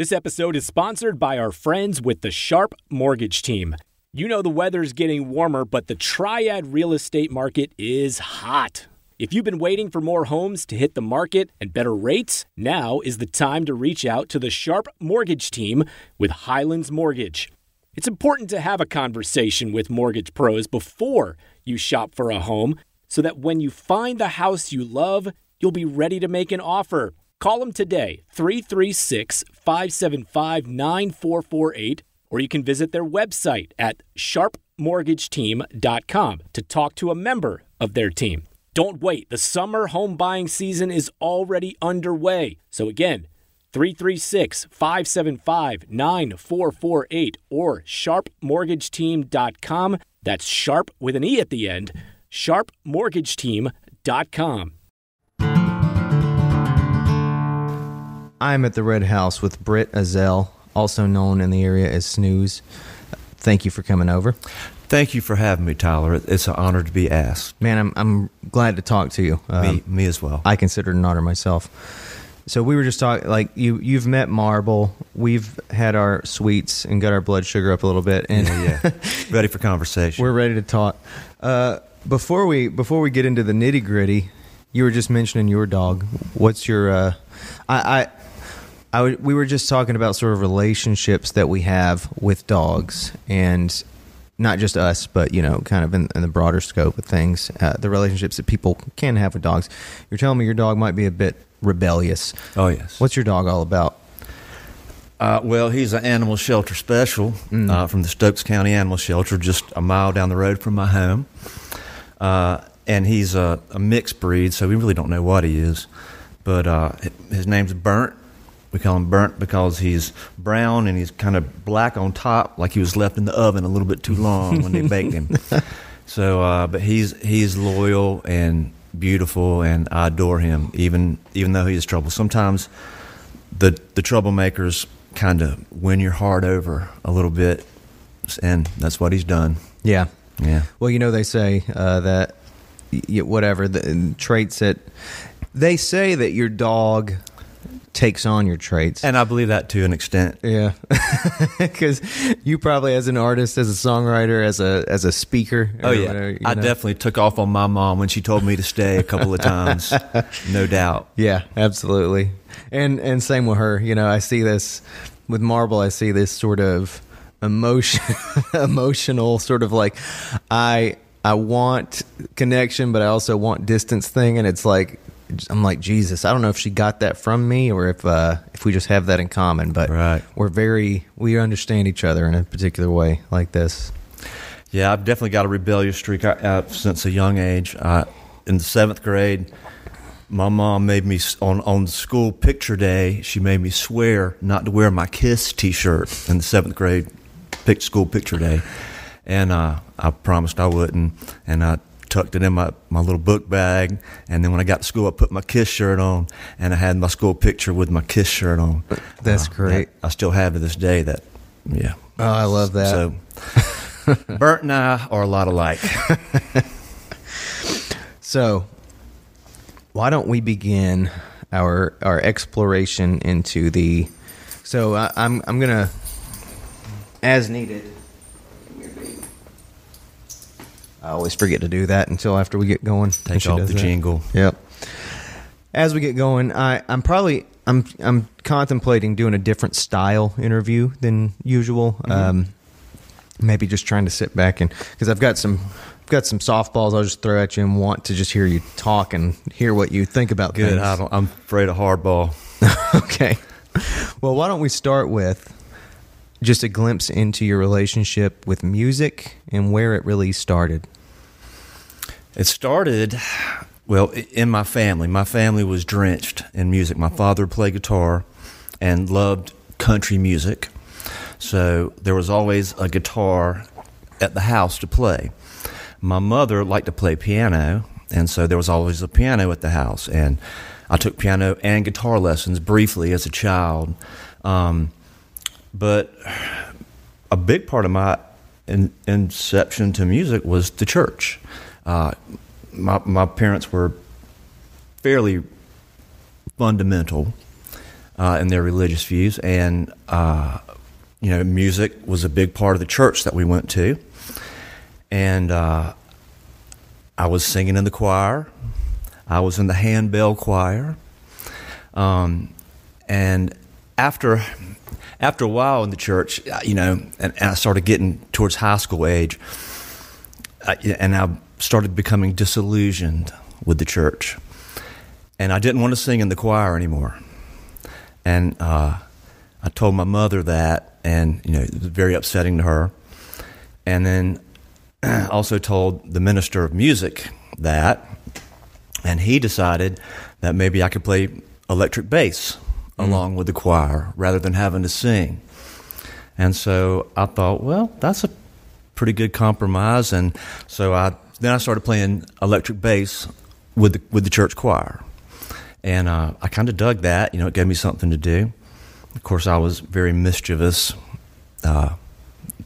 This episode is sponsored by our friends with the Sharpe Mortgage Team. You know the weather's getting warmer, but the Triad real estate market is hot. If you've been waiting for more homes to hit the market and better rates, now is the time to reach out to the Sharpe Mortgage Team with Highlands Mortgage. It's important to have a conversation with mortgage pros before you shop for a home so that when you find the house you love, you'll be ready to make an offer. Call them today, 336 575 9448, or you can visit their website at sharpemortgageteam.com to talk to a member of their team. Don't wait, the summer home buying season is already underway. So, again, 336 575 9448 or sharpemortgageteam.com. That's sharp with an E at the end. Sharpemortgageteam.com. I'm at the Red House with Britt Uzzell, also known in the area as Snuzz. Thank you for coming over. Thank you for having me, Tyler. It's an honor to be asked. Man, I'm I'm glad to talk to you. Um, me, me as well. I consider it an honor myself. So we were just talking, like you you've met Marble. We've had our sweets and got our blood sugar up a little bit, and yeah, yeah. ready for conversation. we're ready to talk. Uh, before we before we get into the nitty gritty, you were just mentioning your dog. What's your? Uh, I, I I w- we were just talking about sort of relationships that we have with dogs, and not just us, but you know, kind of in, in the broader scope of things, uh, the relationships that people can have with dogs. You're telling me your dog might be a bit rebellious. oh yes. What's your dog all about? Uh, well, he's an animal shelter special uh, from the Stokes County Animal Shelter, just a mile down the road from my home. Uh, and he's a, a mixed breed, so we really don't know what he is. But uh, his name's Burnt. We call him Burnt because he's brown and he's kind of black on top, like he was left in the oven a little bit too long when they baked him. So, uh, but he's he's loyal and beautiful, and I adore him, even even though he is trouble. Sometimes the the troublemakers kind of win your heart over a little bit, and that's what he's done. Yeah. Yeah. Well, you know they say uh, that y- whatever the traits that they say that your dog takes on your traits. And I believe that to an extent. Yeah, because you probably, as an artist, as a songwriter, as a as a speaker. Oh yeah, whatever, I know. definitely took off on my mom when she told me to stay a couple of times, no doubt. Yeah, absolutely. And and same with her. You know, I see this with Marble. I see this sort of emotion, emotional sort of like I I want connection, but I also want distance thing. And it's like I'm like Jesus. I don't know if she got that from me or if uh, if we just have that in common. But Right. we're very we understand each other in a particular way like this. Yeah, I've definitely got a rebellious streak uh, uh, since a young age. Uh, in the seventh grade, my mom made me on on school picture day. She made me swear not to wear my Kiss T-shirt in the seventh grade pic- school picture day, and uh, I promised I wouldn't. And I tucked it in my, my little book bag. And then when I got to school, I put my Kiss shirt on, and I had my school picture with my Kiss shirt on. That's Uh, great. that I still have to this day. That yeah. Oh, I love that. So, Bert and I are a lot alike. So, why don't we begin our our exploration into the? So I, I'm I'm gonna, as needed. I always forget to do that until after we get going. Take off the that. jingle. Yep. As we get going, I I'm probably I'm I'm contemplating doing a different style interview than usual. Mm-hmm. Um, maybe just trying to sit back and because I've got some I've got some softballs I'll just throw at you and want to just hear you talk and hear what you think about Good. things. I don't, I'm afraid of hardball. okay. Well, why don't we start with just a glimpse into your relationship with music and where it really started? It started, well, in my family. My family was drenched in music. My father played guitar and loved country music. So there was always a guitar at the house to play. My mother liked to play piano, and so there was always a piano at the house. And I took piano and guitar lessons briefly as a child. Um, but a big part of my in, inception to music was the church. Uh, my my parents were fairly fundamental, uh, and their religious views, and uh, you know, music was a big part of the church that we went to, and uh, I was singing in the choir. I was in the handbell choir, um, and after after a while in the church, uh, you know, and, and I started getting towards high school age, I, and I started becoming disillusioned with the church, and I didn't want to sing in the choir anymore, and uh, I told my mother that, and you know, it was very upsetting to her, and then also told the minister of music that, and he decided that maybe I could play electric bass along with the choir rather than having to sing. And so I thought, well, that's a pretty good compromise. And so I then I started playing electric bass with the with the church choir, and uh, I kind of dug that. You know, it gave me something to do. Of course, I was very mischievous uh,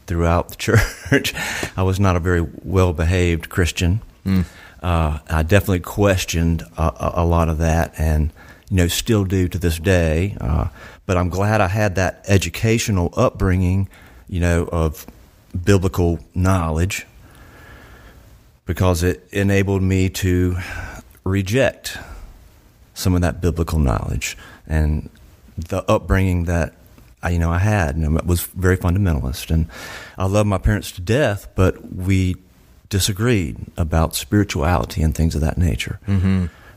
throughout the church. I was not a very well behaved Christian. Uh, I definitely questioned a, a, a lot of that, and you know, still do to this day. Uh, but I'm glad I had that educational upbringing, you know, of biblical knowledge because it enabled me to reject some of that biblical knowledge and the upbringing that I, you know I had. And it was very fundamentalist. And I love my parents to death but we disagreed about spirituality and things of that nature.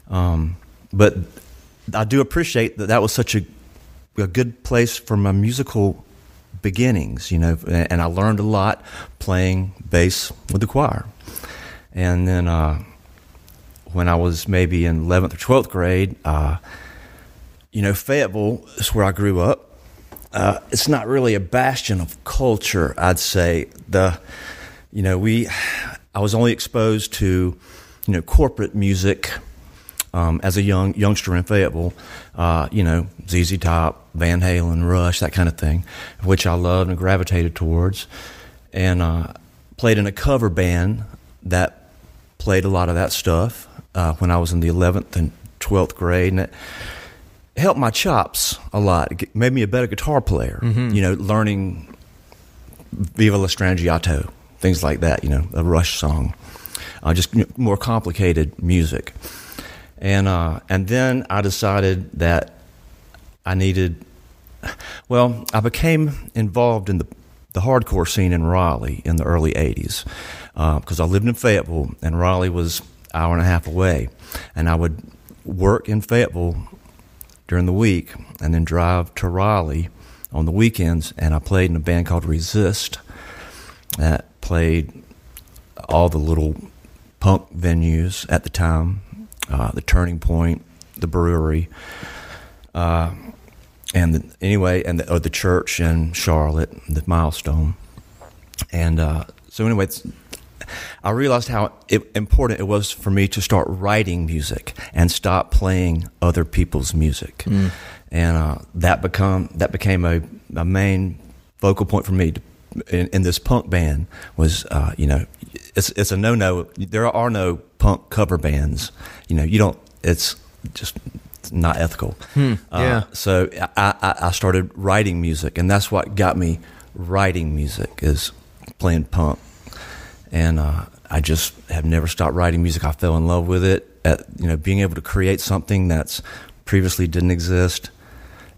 Um, but I do appreciate that that was such a, a good place for my musical beginnings, you know, and I learned a lot playing bass with the choir. And then uh, when I was maybe in 11th or 12th grade, uh, you know, Fayetteville is where I grew up. Uh, it's not really a bastion of culture, I'd say. The, you know, we, I was only exposed to, you know, corporate music um, as a young youngster in Fayetteville, uh, you know, ZZ Top, Van Halen, Rush, that kind of thing, which I loved and gravitated towards, and uh, played in a cover band that played a lot of that stuff uh, when I was in the 11th and 12th grade, and it helped my chops a lot. It made me a better guitar player. You know, learning Viva La Strangiato, things like that. You know, a Rush song, uh, just you know, more complicated music and uh, and then I decided that I needed. Well, I became involved in the the hardcore scene in Raleigh in the early '80s because I lived in Fayetteville and Raleigh was hour and a half away, and I would work in Fayetteville during the week and then drive to Raleigh on the weekends, and I played in a band called Resist that played all the little punk venues at the time uh, the Turning Point, the brewery, uh, and the, anyway, and the, uh, the church in Charlotte, the Milestone, and uh, so anyway, I realized how it, important it was for me to start writing music and stop playing other people's music, and uh, that become that became a, a main focal point for me to, in, in this punk band was uh, you know it's it's a no no. There are no punk cover bands. You know, you don't. It's just not ethical. yeah. Uh, so I, I, I started writing music, and that's what got me writing music is playing punk, and uh, I just have never stopped writing music. I fell in love with it. At you know, being able to create something that's previously didn't exist.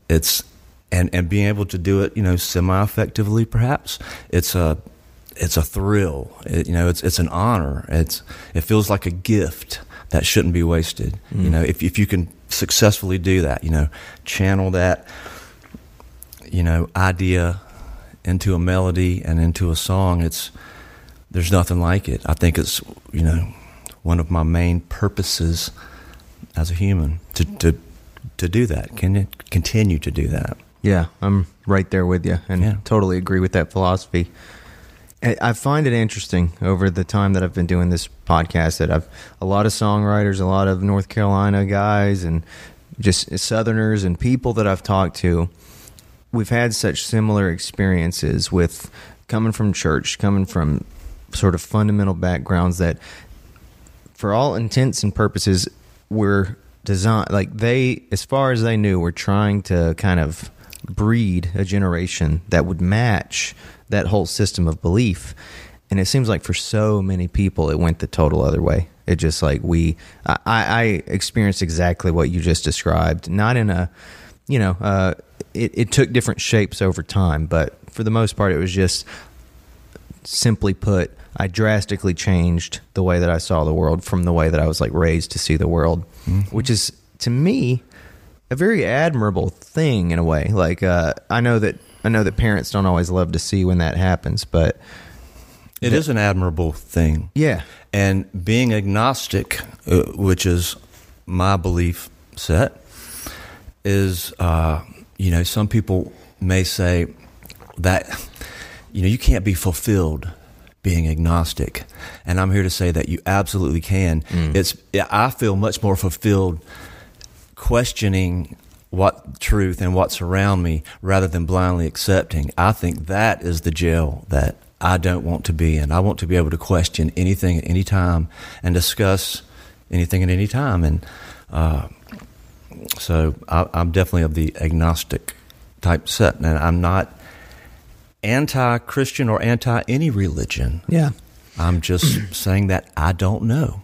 It's and and being able to do it, you know, semi effectively, perhaps. It's a it's a thrill. It, you know, it's it's an honor. It's it feels like a gift that shouldn't be wasted. You know, if if you can successfully do that, you know, channel that, you know, idea into a melody and into a song. It's there's nothing like it. I think it's you know one of my main purposes as a human to to to do that. Can you continue to do that? Yeah, I'm right there with you and Yeah. totally agree with that philosophy. I I find it interesting over the time that I've been doing this podcast that I've a lot of songwriters, a lot of North Carolina guys, and just Southerners and people that I've talked to. We've had such similar experiences with coming from church, coming from sort of fundamental backgrounds that, for all intents and purposes, were designed like they as far as they knew were trying to kind of breed a generation that would match that whole system of belief. And it seems like for so many people it went the total other way. It just like we i, I experienced exactly what you just described. Not in a you know uh, it, it took different shapes over time but for the most part it was just simply put i drastically changed the way that i saw the world from the way that i was like raised to see the world which is to me a very admirable thing in a way. Like uh, I know that I know that parents don't always love to see when that happens, but It is an admirable thing. yeah, And being agnostic, uh, which is my belief set, is, uh, you know, some people may say that, you know, you can't be fulfilled being agnostic. And I'm here to say that you absolutely can. It's, I feel much more fulfilled questioning what truth and what's around me rather than blindly accepting. I think that is the jail that I don't want to be in. I want to be able to question anything at any time and discuss anything at any time. And uh, so I, I'm definitely of the agnostic type set, and I'm not anti-Christian or anti any religion. yeah, I'm just saying that I don't know.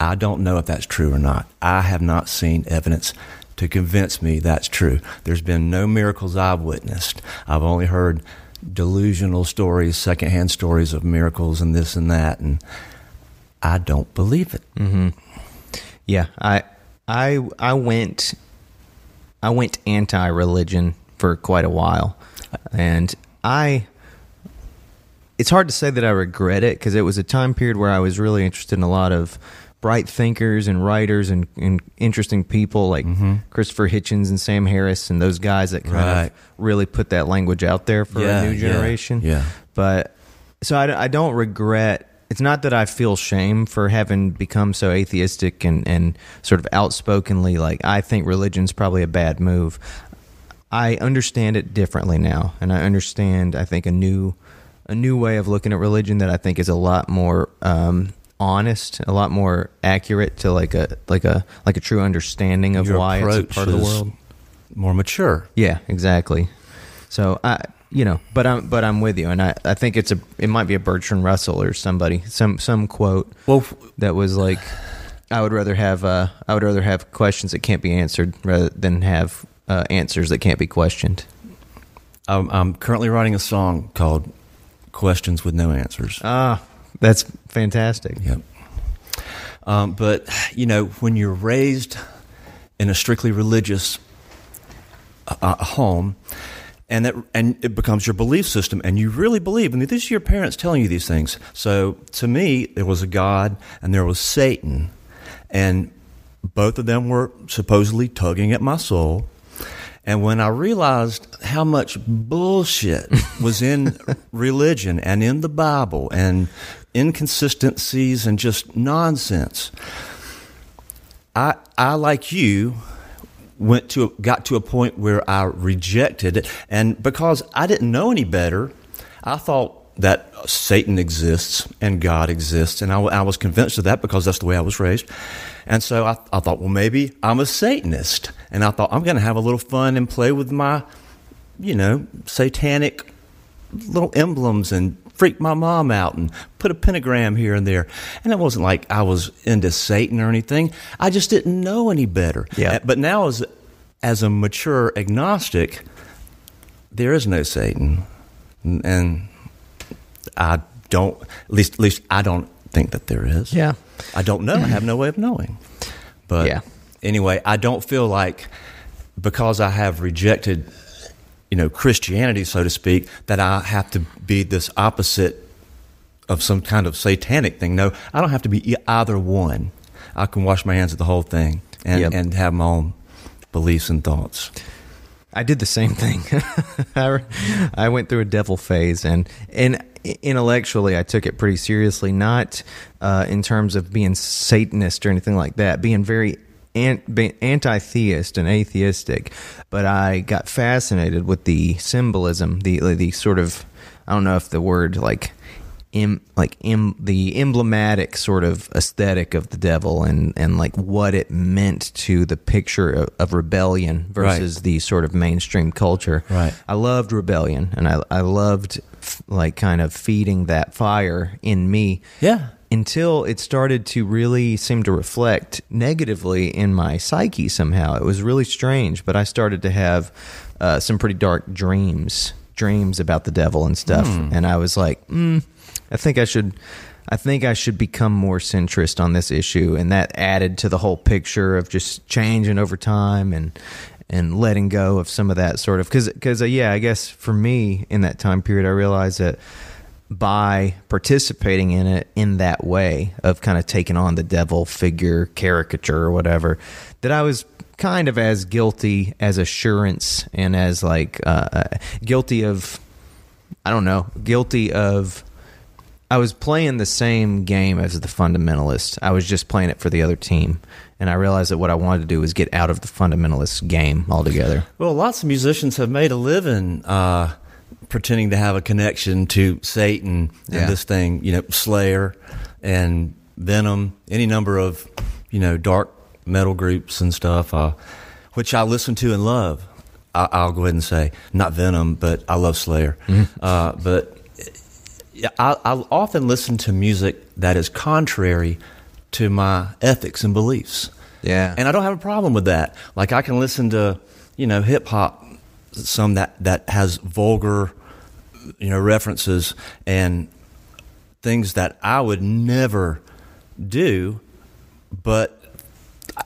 I don't know if that's true or not. I have not seen evidence to convince me that's true. There's been no miracles I've witnessed. I've only heard delusional stories, secondhand stories of miracles and this and that, and I don't believe it. Mm-hmm. yeah. I I I went I went anti-religion for quite a while, and I. It's hard to say that I regret it because it was a time period where I was really interested in a lot of bright thinkers and writers and, and interesting people like mm-hmm. Christopher Hitchens and Sam Harris and those guys that kind Right. of really put that language out there for Yeah, a new yeah, generation. yeah. But so I, I don't regret. It's not that I feel shame for having become so atheistic and, and sort of outspokenly like I think religion's probably a bad move. I understand it differently now, and I understand. I think a new a new way of looking at religion that I think is a lot more um, honest, a lot more accurate to like a like a like a true understanding of Your why it's a part of the world. More mature. Yeah, exactly. So I, you know, but I'm but I'm with you, and I, I think it's a it might be a Bertrand Russell or somebody some some quote Well, that was like, I would rather have uh I would rather have questions that can't be answered rather than have uh, answers that can't be questioned. I'm, I'm currently writing a song called "Questions with No Answers." Ah, that's fantastic. Yep. Um, but you know, when you're raised in a strictly religious uh, uh, home, and that and it becomes your belief system, and you really believe, and this is your parents telling you these things. So to me, there was a God, and there was Satan, and both of them were supposedly tugging at my soul. And when I realized how much bullshit was in religion and in the Bible and inconsistencies and just nonsense, I, I like you, went to got to a point where I rejected it, and because I didn't know any better, I thought that Satan exists and God exists, and I, I was convinced of that because that's the way I was raised. And so I, I thought, well, maybe I'm a Satanist, and I thought I'm going to have a little fun and play with my, you know, satanic little emblems and freak my mom out and put a pentagram here and there. And it wasn't like I was into Satan or anything. I just didn't know any better. Yeah. But now as as a mature agnostic, there is no Satan. And I don't at least at least I don't think that there is. Yeah. I don't know. I have no way of knowing. But Yeah. anyway, I don't feel like because I have rejected, you know, Christianity, so to speak, that I have to be this opposite of some kind of satanic thing. No, I don't have to be either one. I can wash my hands of the whole thing and, Yep. and have my own beliefs and thoughts. I did the same thing. I, I went through a devil phase, and and intellectually, I took it pretty seriously. Not uh, in terms of being Satanist or anything like that. Being very anti-theist and atheistic, but I got fascinated with the symbolism, the the sort of I don't know if the word like Im, like em, the emblematic sort of aesthetic of the devil and and like what it meant to the picture of, of rebellion versus Right. the sort of mainstream culture. Right. I loved rebellion and I I loved f- like kind of feeding that fire in me. Yeah. Until it started to really seem to reflect negatively in my psyche somehow. It was really strange, but I started to have uh, some pretty dark dreams, dreams about the devil and stuff. And I was like, mm, I think I should. I think I should become more centrist on this issue, and that added to the whole picture of just changing over time and and letting go of some of that sort of because because uh, yeah, I guess for me in that time period, I realized that by participating in it in that way of kind of taking on the devil figure caricature or whatever, that I was kind of as guilty as assurance and as like uh, guilty of I don't know, guilty of. I was playing the same game as the fundamentalist. I was just playing it for the other team, and I realized that what I wanted to do was get out of the fundamentalist game altogether. Well, lots of musicians have made a living uh, pretending to have a connection to Satan and Yeah. this thing, you know, Slayer and Venom, any number of, you know, dark metal groups and stuff, uh, which I listen to and love. I- I'll go ahead and say, not Venom, but I love Slayer. Uh, but yeah, I, I'll often listen to music that is contrary to my ethics and beliefs. Yeah. And I don't have a problem with that. Like I can listen to, you know, hip hop, some that that has vulgar, you know, references and things that I would never do, but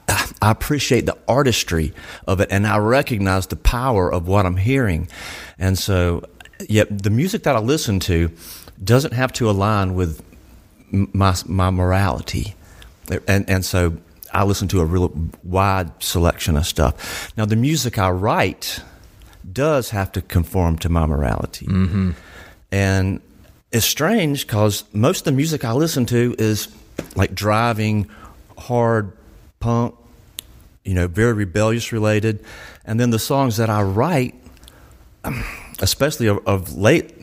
I- I appreciate the artistry of it, and I recognize the power of what I'm hearing, and so, yeah, the music that I listen to doesn't have to align with my my morality, and and so I listen to a real wide selection of stuff. Now, the music I write does have to conform to my morality, mm-hmm. and it's strange because most of the music I listen to is like driving, hard punk, you know, very rebellious related, and then the songs that I write, especially of, of late,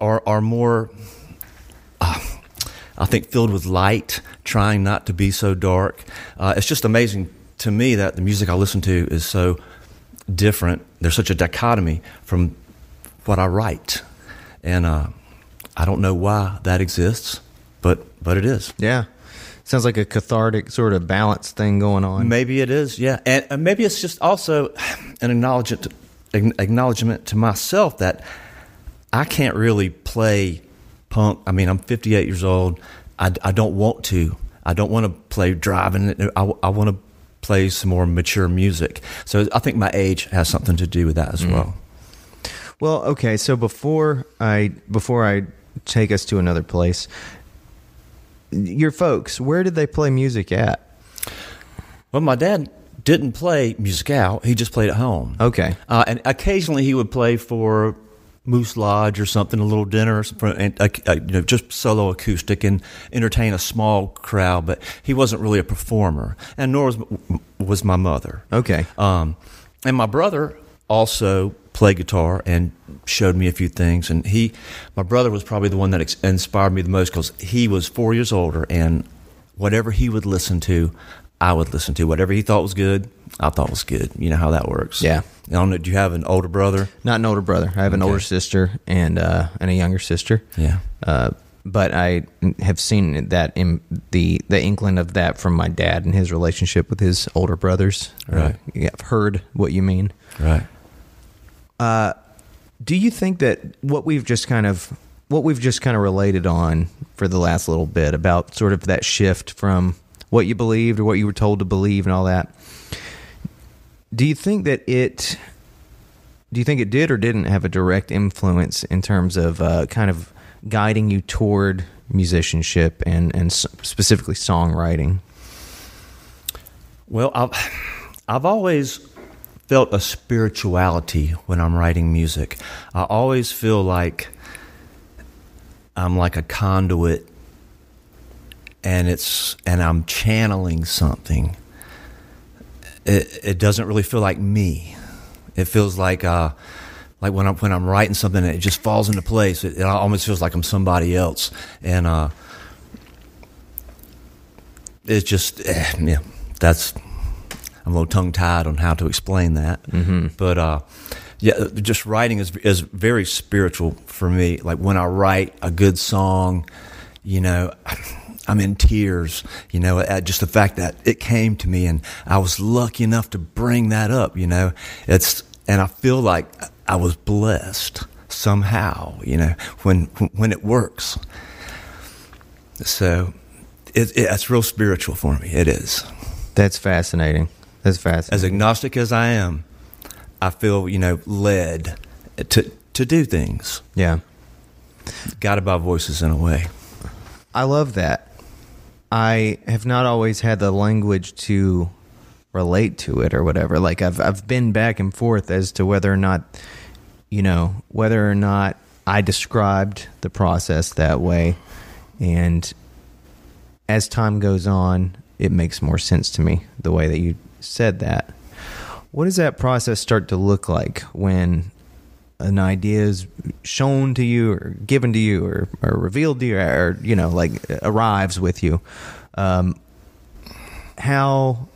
are are more. uh, I think filled with light, trying not to be so dark. Uh, it's just amazing to me that the music I listen to is so different. There's such a dichotomy from what I write, and uh, I don't know why that exists, but but it is. Yeah. Sounds like a cathartic sort of balance thing going on. Maybe it is, yeah, and, and maybe it's just also an acknowledgement to, acknowledgement to myself that I can't really play punk. I mean, I'm 58 years old. I, I don't want to. I don't want to play driving. I, I want to play some more mature music. So I think my age has something to do with that as well. Well, okay. So before I before I take us to another place, your folks, where did they play music at? Well, my dad didn't play music out. He just played at home. Okay. Uh, and occasionally he would play for Moose Lodge or something, a little dinner, and uh, uh, you know, just solo acoustic and entertain a small crowd. But he wasn't really a performer, and nor was, was my mother. Okay. Um, and my brother also played guitar and showed me a few things. And he, my brother, was probably the one that ex- inspired me the most because he was four years older, and whatever he would listen to, I would listen to. Whatever he thought was good, I thought was good. You know how that works. Yeah. I don't know. Do you have an older brother? Not an older brother. I have an Okay. older sister and uh, and a younger sister. Yeah. Uh, but I have seen that in the the inkling of that from my dad and his relationship with his older brothers. Right. Uh, yeah, I've heard what you mean. Right. Do you think that what we've just kind of what we've just kind of related on for the last little bit about sort of that shift from what you believed or what you were told to believe and all that. Do you think that it do you think it did or didn't have a direct influence in terms of uh, kind of guiding you toward musicianship and and specifically songwriting? Well, I've, I've always felt a spirituality when I'm writing music. I always feel like I'm like a conduit and it's and I'm channeling something. It, it doesn't really feel like me. It feels like uh, like when I'm when I'm writing something, it just falls into place. It, it almost feels like I'm somebody else, and uh, it's just eh, yeah. That's I'm a little tongue tied on how to explain that, mm-hmm. but uh, yeah, just writing is is very spiritual for me. Like when I write a good song, you know. I'm in tears, you know, at just the fact that it came to me and I was lucky enough to bring that up, you know. It's and I feel like I was blessed somehow, you know, when when it works. So it, it, it's real spiritual for me. It is. That's fascinating. That's fascinating. As agnostic as I am, I feel you know led to to do things. Yeah, guided by voices in a way. I love that. I have not always had the language to relate to it or whatever. Like I've I've been back and forth as to whether or not you know whether or not I described the process that way, and as time goes on, it makes more sense to me the way that you said that. What does that process start to look like when an idea is shown to you or given to you or, or revealed to you or, you know, like arrives with you? Um, how,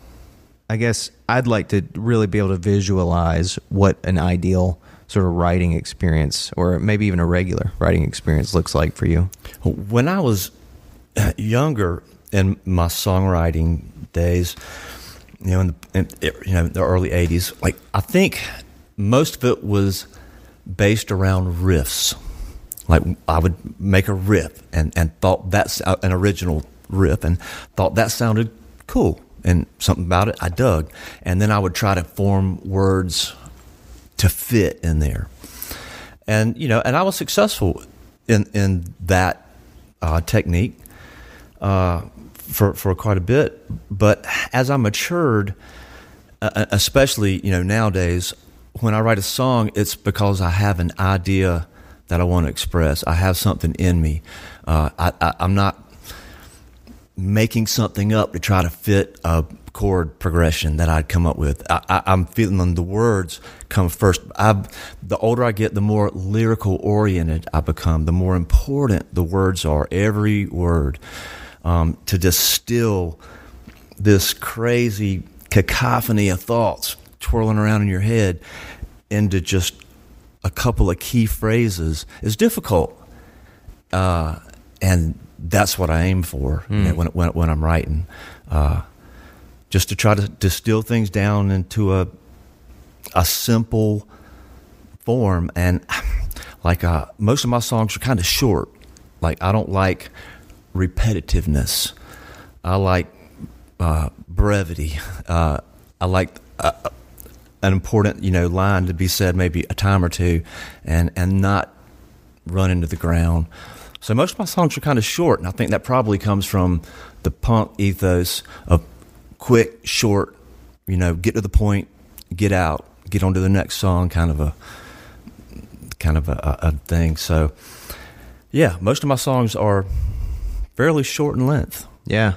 I guess, I'd like to really be able to visualize what an ideal sort of writing experience or maybe even a regular writing experience looks like for you. When I was younger in my songwriting days, you know, in the, in, you know, the early '80s. Like I think most of it was based around riffs. Like I would make a riff and and thought that's an original riff and thought that sounded cool and something about it I dug, and then I would try to form words to fit in there, and you know, and I was successful in in that uh, technique. Uh, for for quite a bit. But as I matured, uh, especially you know nowadays, when I write a song, it's because I have an idea that I want to express. I have something in me. Uh, I, I'm not making something up to try to fit a chord progression that I'd come up with. I, am feeling the words come first. I, the older I get, the more lyrical oriented I become. The more important the words are. Every word um, to distill this crazy cacophony of thoughts twirling around in your head into just a couple of key phrases is difficult. Uh, and that's what I aim for mm. when, when, when, I'm writing. Uh, just to try to distill things down into a, a simple form. And like uh, most of my songs are kind of short. Like I don't like repetitiveness. I like uh, brevity. Uh, I like uh, an important, you know, line to be said maybe a time or two, and and not run into the ground. So most of my songs are kind of short, and I think that probably comes from the punk ethos of quick, short, you know, get to the point, get out, get on to the next song, kind of a kind of a, a thing. So yeah, most of my songs are fairly short in length. Yeah.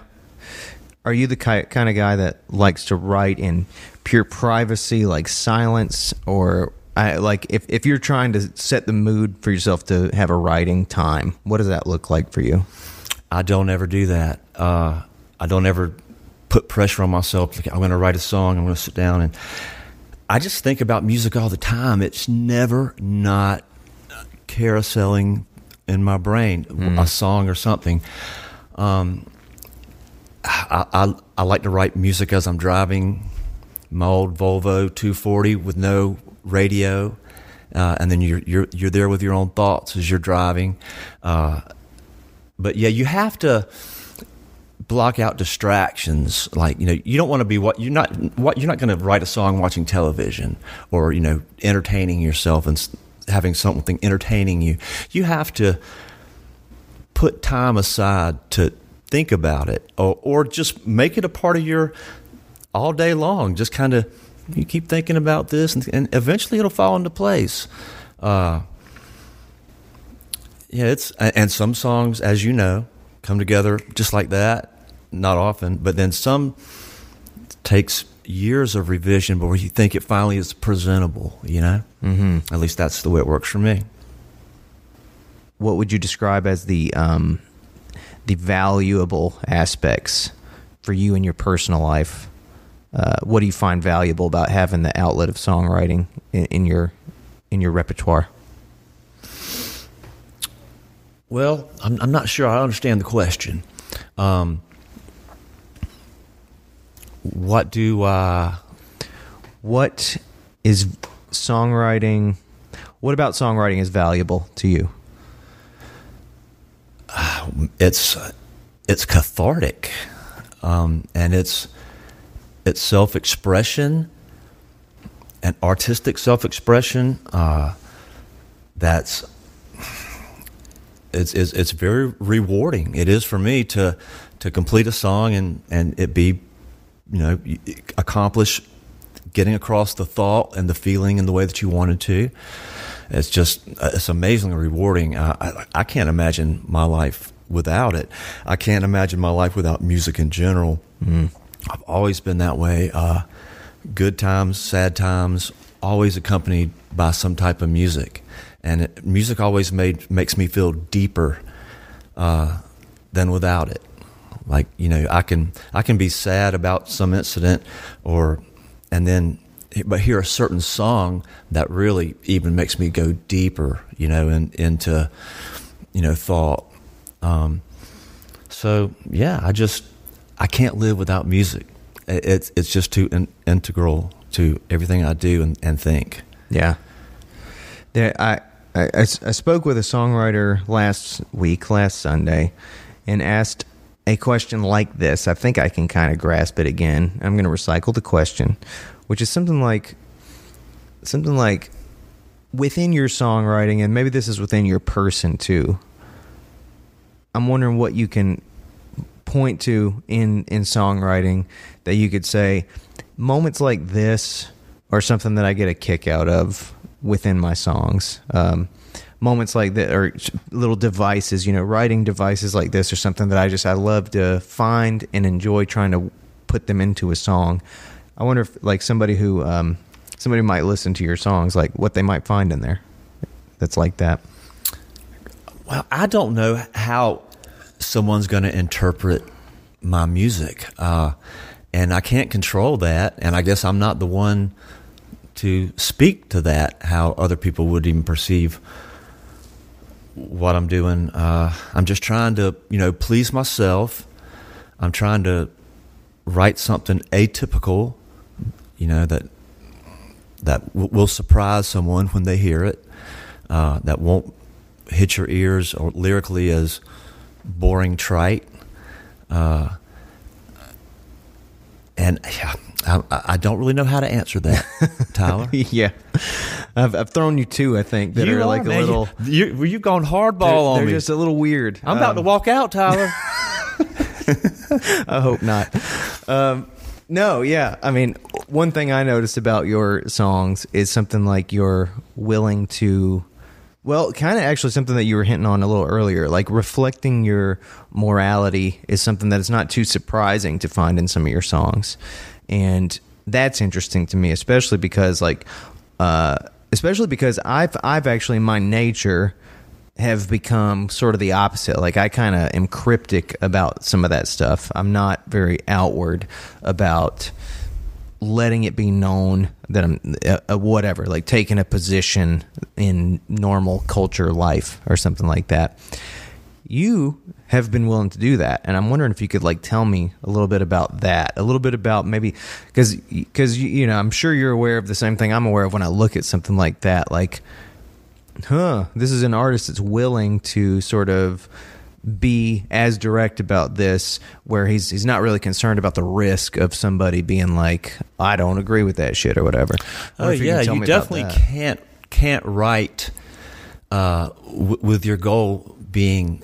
Are you the kind of guy that likes to write in pure privacy, like silence, or I, like if if you're trying to set the mood for yourself to have a writing time, what does that look like for you? I don't ever do that. Uh, I don't ever put pressure on myself. Like I'm going to write a song. I'm going to sit down and I just think about music all the time. It's never not carouseling in my brain, mm. a song or something. Um, I, I, I like to write music as I'm driving my old Volvo 240 with no radio, uh, and then you're you're you're there with your own thoughts as you're driving. Uh, but yeah, you have to block out distractions. Like you know, you don't want to be what you're not. What you're not going to write a song watching television or you know entertaining yourself and having something entertaining you. You have to put time aside to think about it or, or just make it a part of your all day long. Just kind of you keep thinking about this and, and, eventually it'll fall into place. Uh, yeah, it's and some songs, as you know, come together just like that. Not often, but then some takes years of revision, but where you think it finally is presentable. You know, mm-hmm. at least that's the way it works for me. What would you describe as the um, the valuable aspects for you in your personal life? Uh, what do you find valuable about having the outlet of songwriting in, in your in your repertoire? Well, I'm, I'm not sure I understand the question. Um, what do uh, what is songwriting? What about songwriting is valuable to you? it's it's cathartic, um, and it's it's self expression and artistic self expression. Uh, that's it's, it's it's very rewarding. It is for me to to complete a song and and it be you know accomplish getting across the thought and the feeling in the way that you wanted to. It's just it's amazingly rewarding. Uh, I, I can't imagine my life without it. I can't imagine my life without music in general. Mm. I've always been that way. Uh, good times, sad times, always accompanied by some type of music and it, music always made makes me feel deeper uh, than without it. Like you know, I can I can be sad about some incident, or and then but hear a certain song that really even makes me go deeper, you know, in, into you know thought. Um, so yeah, I just I can't live without music. It's it's just too in, integral to everything I do and, and think. Yeah. There, I I, I, I spoke with a songwriter last week, last Sunday, and asked a question like this. I think I can kind of grasp it again. I'm going to recycle the question, which is something like something like within your songwriting, and maybe this is within your person too. I'm wondering what you can point to in in songwriting that you could say moments like this are something that I get a kick out of within my songs. Um, moments like that or little devices, you know, writing devices like this or something that I just I love to find and enjoy trying to put them into a song. I wonder if like somebody who um, somebody might listen to your songs, like what they might find in there that's like that. Well, I don't know how someone's going to interpret my music, uh, and I can't control that. And I guess I'm not the one to speak to that, how other people would even perceive what I'm doing. Uh, I'm just trying to, you know, please myself. I'm trying to write something atypical, you know, that that w- will surprise someone when they hear it. Uh, that won't hit your ears or lyrically as boring trite. Uh, and yeah, I, I, don't really know how to answer that, Tyler. yeah, I've, I've thrown you two. I think that you are, are like man. a little. You, you've gone hardball they're, on they're me. Just a little weird. I'm um, about to um, walk out, Tyler. I hope not. Um, no, yeah. I mean, one thing I noticed about your songs is something like you're willing to well, kind of actually something that you were hinting on a little earlier, like reflecting your morality is something that is not too surprising to find in some of your songs, and that's interesting to me, especially because like, uh, especially because I've I've actually my nature have become sort of the opposite. Like I kind of am cryptic about some of that stuff. I'm not very outward about letting it be known that I'm uh, uh, whatever, like taking a position in normal culture life or something like that. You have been willing to do that, and I'm wondering if you could like tell me a little bit about that, a little bit about maybe because because you know I'm sure you're aware of the same thing I'm aware of when I look at something like that, like, huh, this is an artist that's willing to sort of be as direct about this where he's he's not really concerned about the risk of somebody being like I don't agree with that shit or whatever. Oh yeah, you, you definitely can't can't write uh, w- with your goal being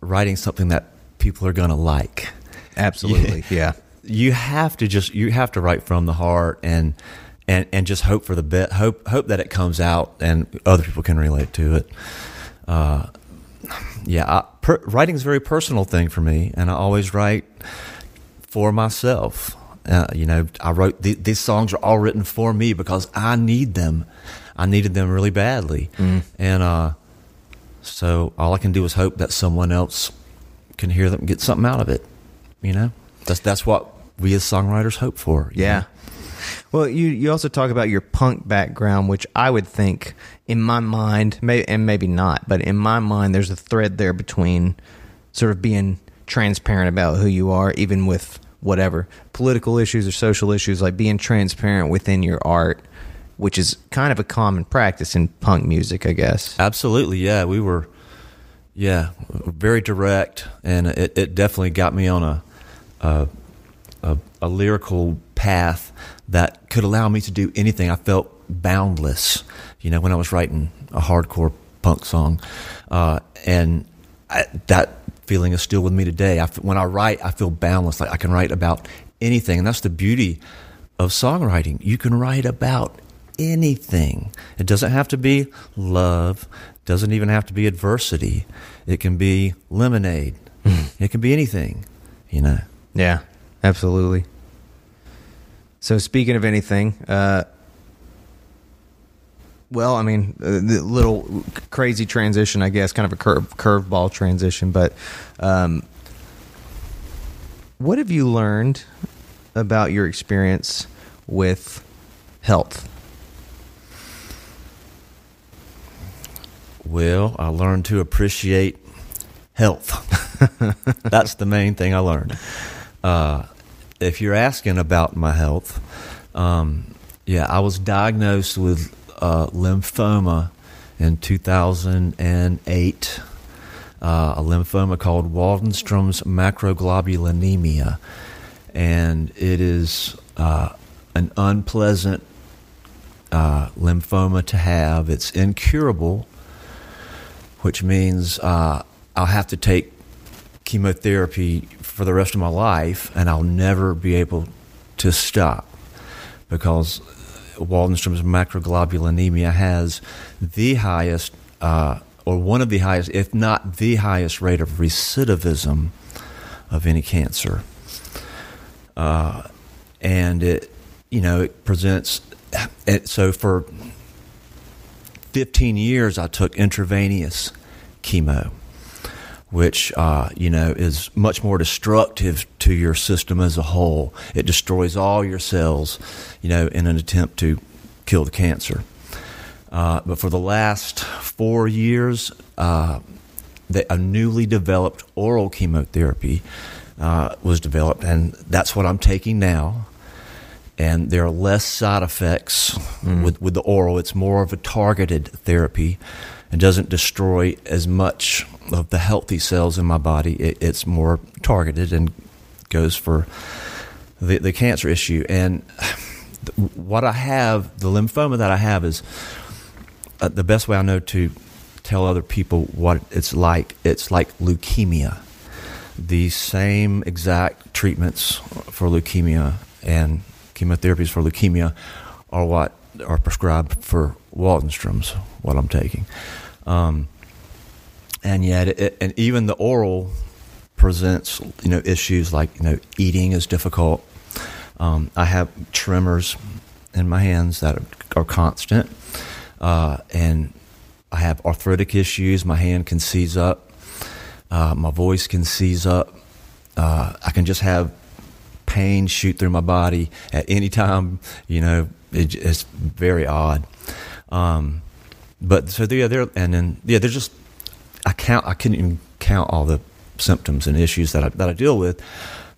writing something that people are going to like. Absolutely. yeah. You have to just you have to write from the heart and and and just hope for the best. Hope hope that it comes out and other people can relate to it. Uh, yeah, per, writing is a very personal thing for me, and I always write for myself. Uh, you know, I wrote th- these songs are all written for me because I need them. I needed them really badly, Mm. and uh, so all I can do is hope that someone else can hear them and get something out of it. You know, that's that's what we as songwriters hope for. Yeah. Well, you you also talk about your punk background, which I would think, in my mind, may, and maybe not, but in my mind, there's a thread there between sort of being transparent about who you are, even with whatever political issues or social issues, like being transparent within your art, which is kind of a common practice in punk music, I guess. Absolutely, yeah. We were, yeah, very direct, and it, it definitely got me on a, a a a lyrical path that could allow me to do anything. I felt boundless, you know, when I was writing a hardcore punk song, uh, and I, that feeling is still with me today. I when I write, I feel boundless. Like I can write about anything, and that's the beauty of songwriting. You can write about anything. It doesn't have to be love. Doesn't even have to be adversity. It can be lemonade. it can be anything. You know. Yeah, absolutely. So speaking of anything, uh, well, I mean, uh, the little crazy transition, I guess, kind of a curve curveball transition. But um, what have you learned about your experience with health? Well, I learned to appreciate health. That's the main thing I learned. Uh, if you're asking about my health, um, yeah, I was diagnosed with uh, lymphoma in 2008. Uh, a lymphoma called Waldenstrom's macroglobulinemia, and it is uh, an unpleasant uh, lymphoma to have. It's incurable, which means uh, I'll have to take chemotherapy for the rest of my life, and I'll never be able to stop because Waldenstrom's macroglobulinemia has the highest, uh, or one of the highest, if not the highest, rate of recidivism of any cancer. Uh, and it, you know, it presents. It, so for 15 years, I took intravenous chemo, which uh, you know is much more destructive to your system as a whole. It destroys all your cells, you know, in an attempt to kill the cancer. Uh, but for the last four years, uh, the, a newly developed oral chemotherapy uh, was developed, and that's what I'm taking now and there are less side effects with, with the oral. It's more of a targeted therapy and doesn't destroy as much of the healthy cells in my body. It, it's more targeted and goes for the, the cancer issue. And what I have, the lymphoma that I have, is uh, the best way I know to tell other people what it's like. It's like leukemia. The same exact treatments for leukemia and chemotherapies for leukemia are what are prescribed for Waldenstrom's, what I'm taking. Um, and yet, it, and even the oral presents, you know, issues like, you know, eating is difficult. Um, I have tremors in my hands that are, constant. Uh, and I have arthritic issues. My hand can seize up. Uh, my voice can seize up. Uh, I can just have pain shoot through my body at any time. You know, it, it's very odd. Um, but so yeah, there and then yeah, there's just I count. I couldn't even count all the symptoms and issues that I, that I deal with,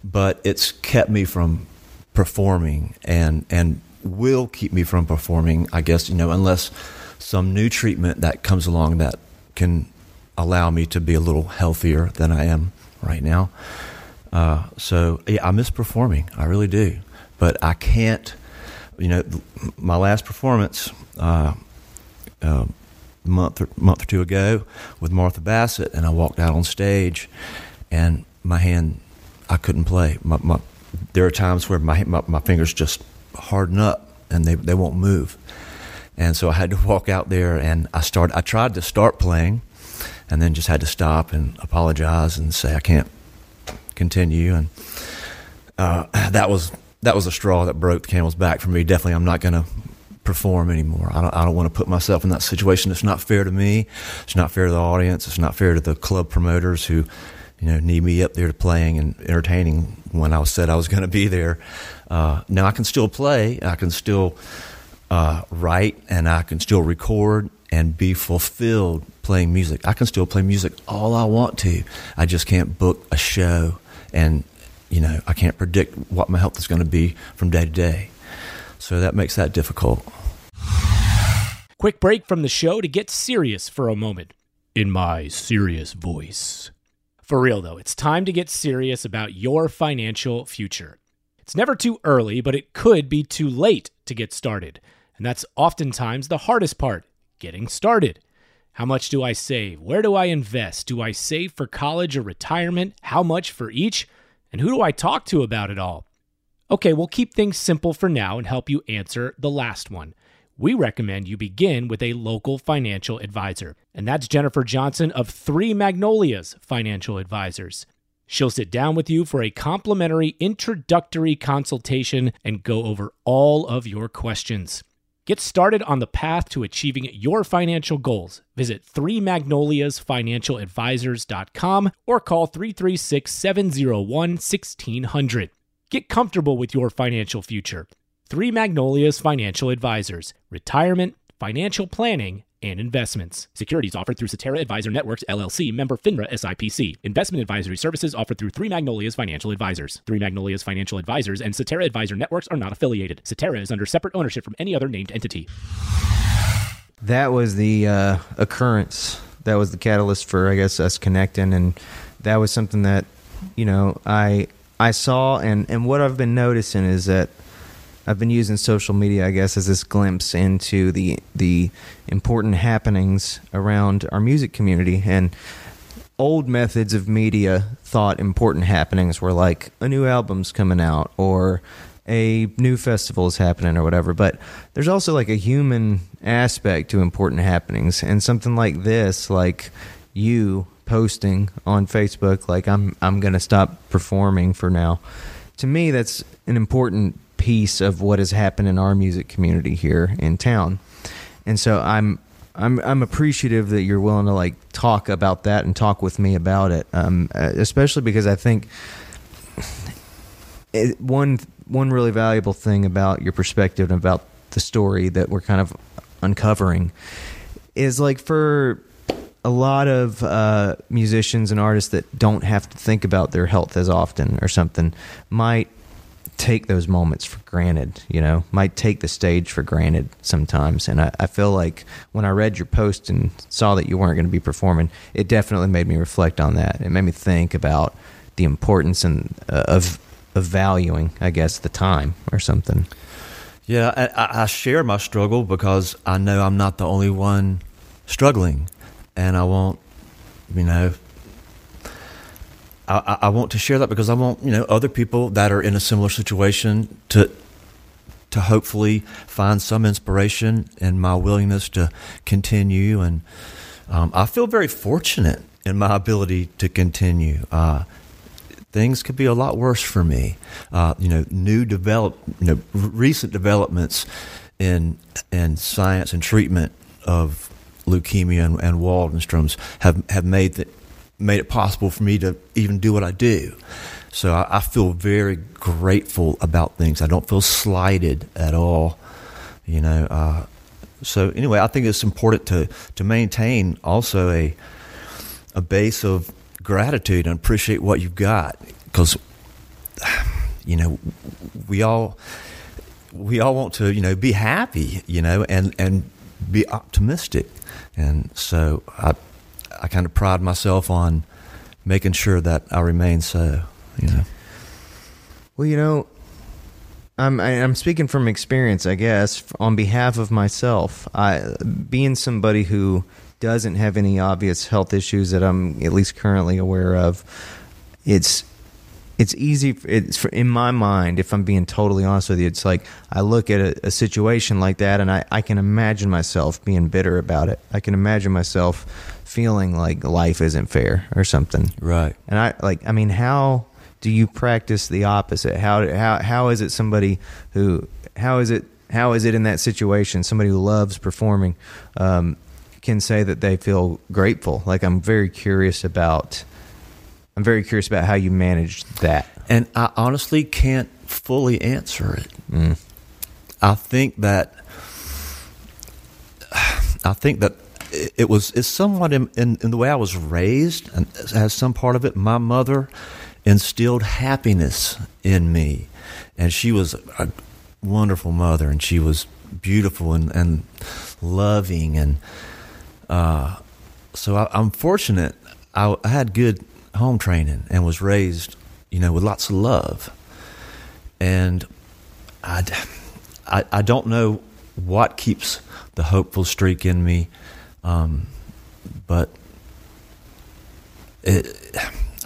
but it's kept me from performing and and will keep me from performing. I guess you know unless some new treatment that comes along that can allow me to be a little healthier than I am right now. Uh, so yeah, I miss performing. I really do, but I can't. You know, my last performance uh, uh, month or, month or two ago with Martha Bassett, and I walked out on stage, and my hand, I couldn't play. My, my there are times where my, my my fingers just harden up and they they won't move, and so I had to walk out there and I started. I tried to start playing, and then just had to stop and apologize and say I can't continue and uh, that was that was a straw that broke the camel's back for me. Definitely, I'm not going to perform anymore. I don't, I don't want to put myself in that situation. It's not fair to me. It's not fair to the audience. It's not fair to the club promoters who, you know, need me up there to playing and entertaining when I said I was going to be there. Uh, now I can still play. I can still uh, write, and I can still record and be fulfilled playing music. I can still play music all I want to. I just can't book a show, and you know, I can't predict what my health is going to be from day to day. So that makes that difficult. Quick break from the show to get serious for a moment in my serious voice. For real though, it's time to get serious about your financial future. It's never too early, but it could be too late to get started. And that's oftentimes the hardest part getting started. How much do I save? Where do I invest? Do I save for college or retirement? How much for each? And who do I talk to about it all? Okay, we'll keep things simple for now and help you answer the last one. We recommend you begin with a local financial advisor, and that's Jennifer Johnson of Three Magnolias Financial Advisors. She'll sit down with you for a complimentary introductory consultation and go over all of your questions. Get started on the path to achieving your financial goals. Visit 3magnoliasfinancialadvisors.com or call 336 701 1600. Get comfortable with your financial future. Three Magnolias Financial Advisors, retirement, financial planning, and investments. Securities offered through Cetera Advisor Networks LLC, member FINRA SIPC. Investment advisory services offered through Three Magnolias Financial Advisors. Three Magnolias Financial Advisors and Cetera Advisor Networks are not affiliated. Cetera is under separate ownership from any other named entity. That was the uh, occurrence. That was the catalyst for, I guess, us connecting, and that was something that, you know, I I saw, and and what I've been noticing is that I've been using social media, I guess, as this glimpse into the the important happenings around our music community. And old methods of media thought important happenings were like a new album's coming out or a new festival is happening or whatever. But there's also like a human aspect to important happenings, and something like this, like you posting on Facebook, like I'm I'm gonna stop performing for now. To me, that's an important piece of what has happened in our music community here in town. And so I'm I'm I'm appreciative that you're willing to like talk about that and talk with me about it, um, uh, especially because I think it, one one really valuable thing about your perspective and about the story that we're kind of uncovering is like for a lot of uh, musicians and artists that don't have to think about their health as often or something might take those moments for granted, you know, might take the stage for granted sometimes. And I, I feel like when I read your post and saw that you weren't going to be performing, it definitely made me reflect on that. It made me think about the importance and uh, of of valuing, I guess, the time or something. Yeah, I, I share my struggle because I know I'm not the only one struggling, and I want, you know, I, I, want to share that because I want you know other people that are in a similar situation to to hopefully find some inspiration in my willingness to continue. And um, I feel very fortunate in my ability to continue. Uh, things could be a lot worse for me. Uh, you know, new develop, you know, recent developments in in science and treatment of leukemia and, and Waldenstrom's have have made that made it possible for me to even do what I do. So I, I, feel very grateful about things. I don't feel slighted at all. You know. Uh, so anyway, I think it's important to to maintain also a a base of gratitude and appreciate what you've got because you know we all we all want to you know be happy you know and and be optimistic and so I I kind of pride myself on making sure that I remain so. You know. Well, you know, I'm I'm speaking from experience, I guess, on behalf of myself. I being somebody who doesn't have any obvious health issues that I'm at least currently aware of. It's it's easy. It's in my mind. If I'm being totally honest with you, it's like I look at a, a, situation like that, and I, I can imagine myself being bitter about it. I can imagine myself feeling like life isn't fair or something. Right. And I like. I mean, how do you practice the opposite? How how how is it somebody who how is it how is it in that situation somebody who loves performing um, can say that they feel grateful? Like I'm very curious about I'm very curious about how you managed that. And I honestly can't fully answer it. Mm. I think that I think that it was it's somewhat in, in, in, the way I was raised, and as some part of it, my mother instilled happiness in me, and she was a wonderful mother, and she was beautiful and, and loving, and uh, so I, am fortunate. I, I had good home training and was raised, you know, with lots of love, and I, I, I don't know what keeps the hopeful streak in me um, but it,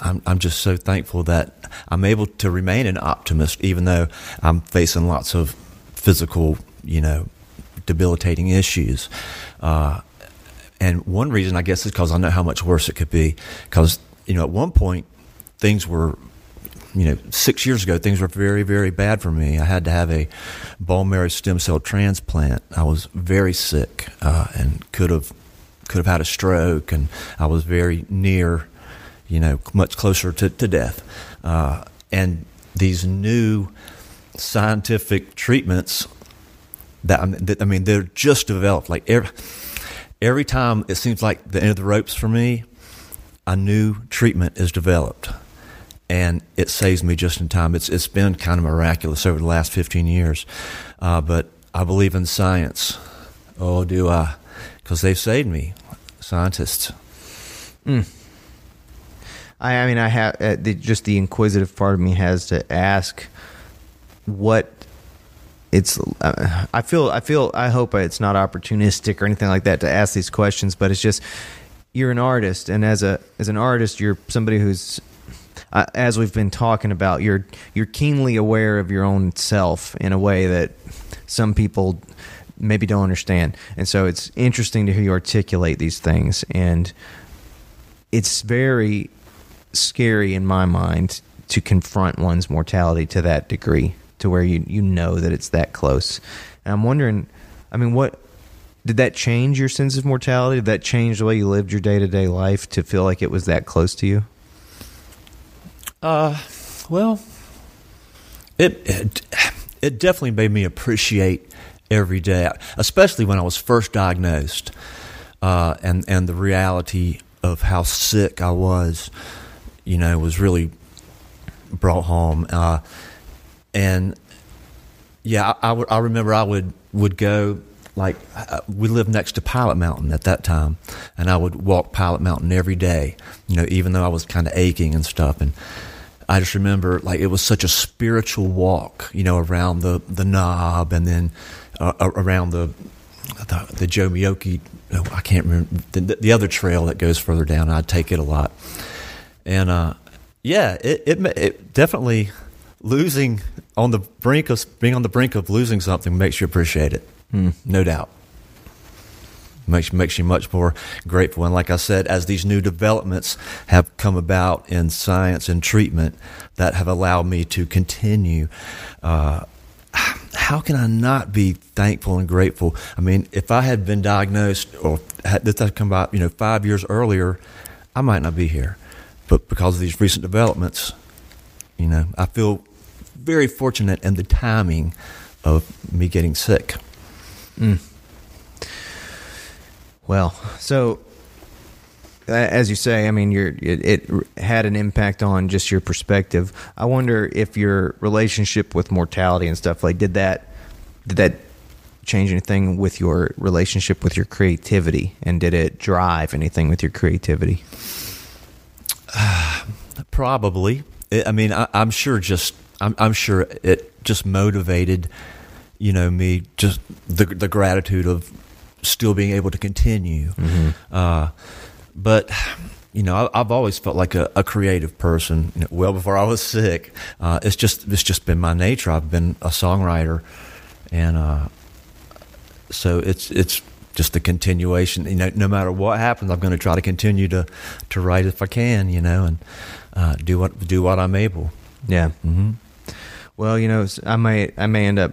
I'm, I'm just so thankful that I'm able to remain an optimist, even though I'm facing lots of physical, you know, debilitating issues. Uh, and one reason, I guess, is because I know how much worse it could be. Because, you know, at one point, things were you know, six years ago, things were very, very bad for me. I had to have a bone marrow stem cell transplant. I was very sick uh, and could have could have had a stroke, and I was very near, you know, much closer to, to death. Uh, and these new scientific treatments that, I mean, they're just developed. Like every, every time it seems like the end of the ropes for me, a new treatment is developed. And it saves me just in time. It's it's been kind of miraculous over the last 15 years, uh, but I believe in science. Oh, do I? because they've saved me, scientists. Mm. I, I mean, I have uh, the, just the inquisitive part of me has to ask what it's. Uh, I feel. I feel. I hope it's not opportunistic or anything like that to ask these questions, but it's just you're an artist, and as a as an artist, you're somebody who's uh, as we've been talking about, you're you're keenly aware of your own self in a way that some people maybe don't understand. And so it's interesting to hear you articulate these things. And it's very scary in my mind to confront one's mortality to that degree, to where you, you know that it's that close. And I'm wondering, I mean, what did that change your sense of mortality? Did that change the way you lived your day to day life to feel like it was that close to you? Uh, well, it, it it definitely made me appreciate every day, especially when I was first diagnosed, uh, and and the reality of how sick I was, you know, was really brought home. Uh, and yeah, I, remember I would would go like uh, we lived next to Pilot Mountain at that time, and I would walk Pilot Mountain every day. You know, even though I was kind of aching and stuff, and I just remember like it was such a spiritual walk. You know, around the the knob, and then uh, around the, the, the Jomeokee. Oh, I can't remember the, the, other trail that goes further down. I'd take it a lot, and uh, yeah, it, it, it definitely losing on the brink of being on the brink of losing something makes you appreciate it. Hmm. No doubt makes makes you much more grateful. And like I said, as these new developments have come about in science and treatment that have allowed me to continue, uh, how can I not be thankful and grateful? I mean, if I had been diagnosed or had this had come about, you know, five years earlier, I might not be here. But because of these recent developments, you know, I feel very fortunate in the timing of me getting sick. Mm. Well, so as you say, I mean, it, it, had an impact on just your perspective. I wonder if your relationship with mortality and stuff like did that did that change anything with your relationship with your creativity, and did it drive anything with your creativity? Uh, probably. I mean, I, am sure. Just I'm, I'm sure it just motivated, you know, me just the the gratitude of still being able to continue. Mm-hmm. Uh, but you know, I, have always felt like a, a creative person. You know, well before I was sick, uh, it's just it's just been my nature. I've been a songwriter, and uh, so it's it's just a continuation. You know, no matter what happens, I'm going to try to continue to to write if I can. You know, and uh, do what do what I'm able. Yeah. Mm-hmm. Well, you know, I may I may end up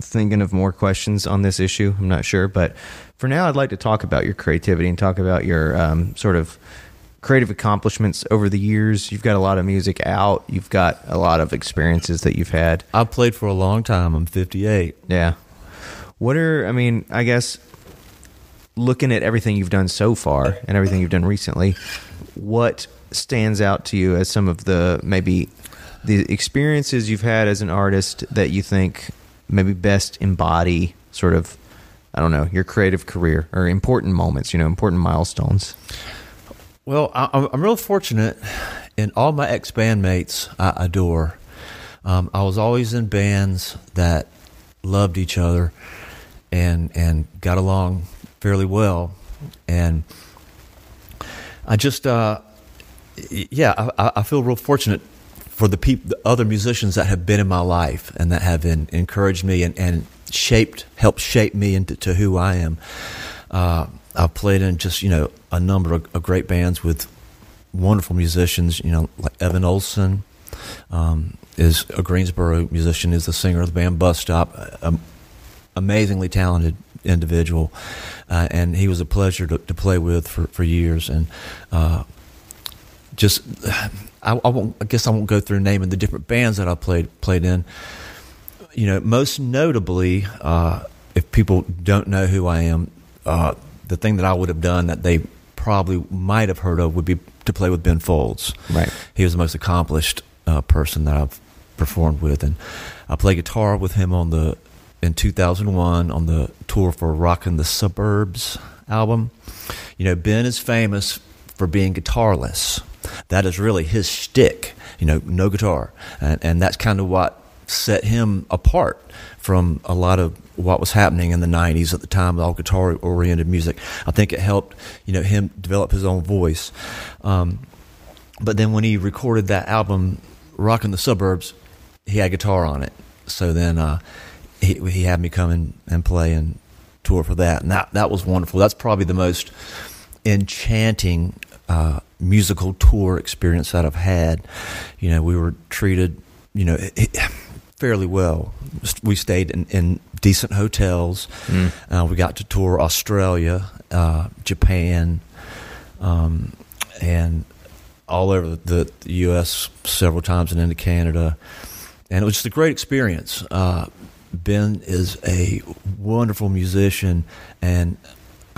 thinking of more questions on this issue. I'm not sure, but for now, I'd like to talk about your creativity and talk about your um, sort of creative accomplishments over the years. You've got a lot of music out. You've got a lot of experiences that you've had. I've played for a long time. I'm 58. Yeah. What are I mean? I guess looking at everything you've done so far and everything you've done recently, what stands out to you as some of the maybe the experiences you've had as an artist that you think maybe best embody sort of I don't know your creative career or important moments, you know, important milestones. Well, I, am real fortunate in all my ex bandmates I adore. Um, I was always in bands that loved each other and and got along fairly well, and I just uh, yeah, I, I feel real fortunate for the people, the other musicians that have been in my life and that have been, encouraged me and, and shaped, helped shape me into to who I am. Uh, I've played in just you know a number of, of, great bands with wonderful musicians. You know, like Evan Olson um, is a Greensboro musician, is the singer of the band Bus Stop. Amazingly talented individual, uh, and he was a pleasure to, to, play with for, for years. And uh, just I, I, won't. I guess I won't go through naming the different bands that I played played in. You know, most notably, uh, if people don't know who I am, uh, the thing that I would have done that they probably might have heard of would be to play with Ben Folds. Right. He was the most accomplished uh, person that I've performed with, and I played guitar with him on the in 2001 on the tour for Rockin' the Suburbs album. You know, Ben is famous for being guitarless. That is really his shtick, you know, no guitar. And, and that's kind of what set him apart from a lot of what was happening in the 90s at the time, all guitar oriented music. I think it helped, you know, him develop his own voice. Um, but then when he recorded that album, Rockin' the Suburbs, he had guitar on it. So then uh, he, he had me come in and play and tour for that. And that, that was wonderful. That's probably the most enchanting uh, musical tour experience that I've had. You know, we were treated, you know, fairly well. We stayed in, in decent hotels. Mm. Uh, we got to tour Australia, uh, Japan, um, and all over the, the, U.S. several times and into Canada. And it was just a great experience. Uh, ben is a wonderful musician and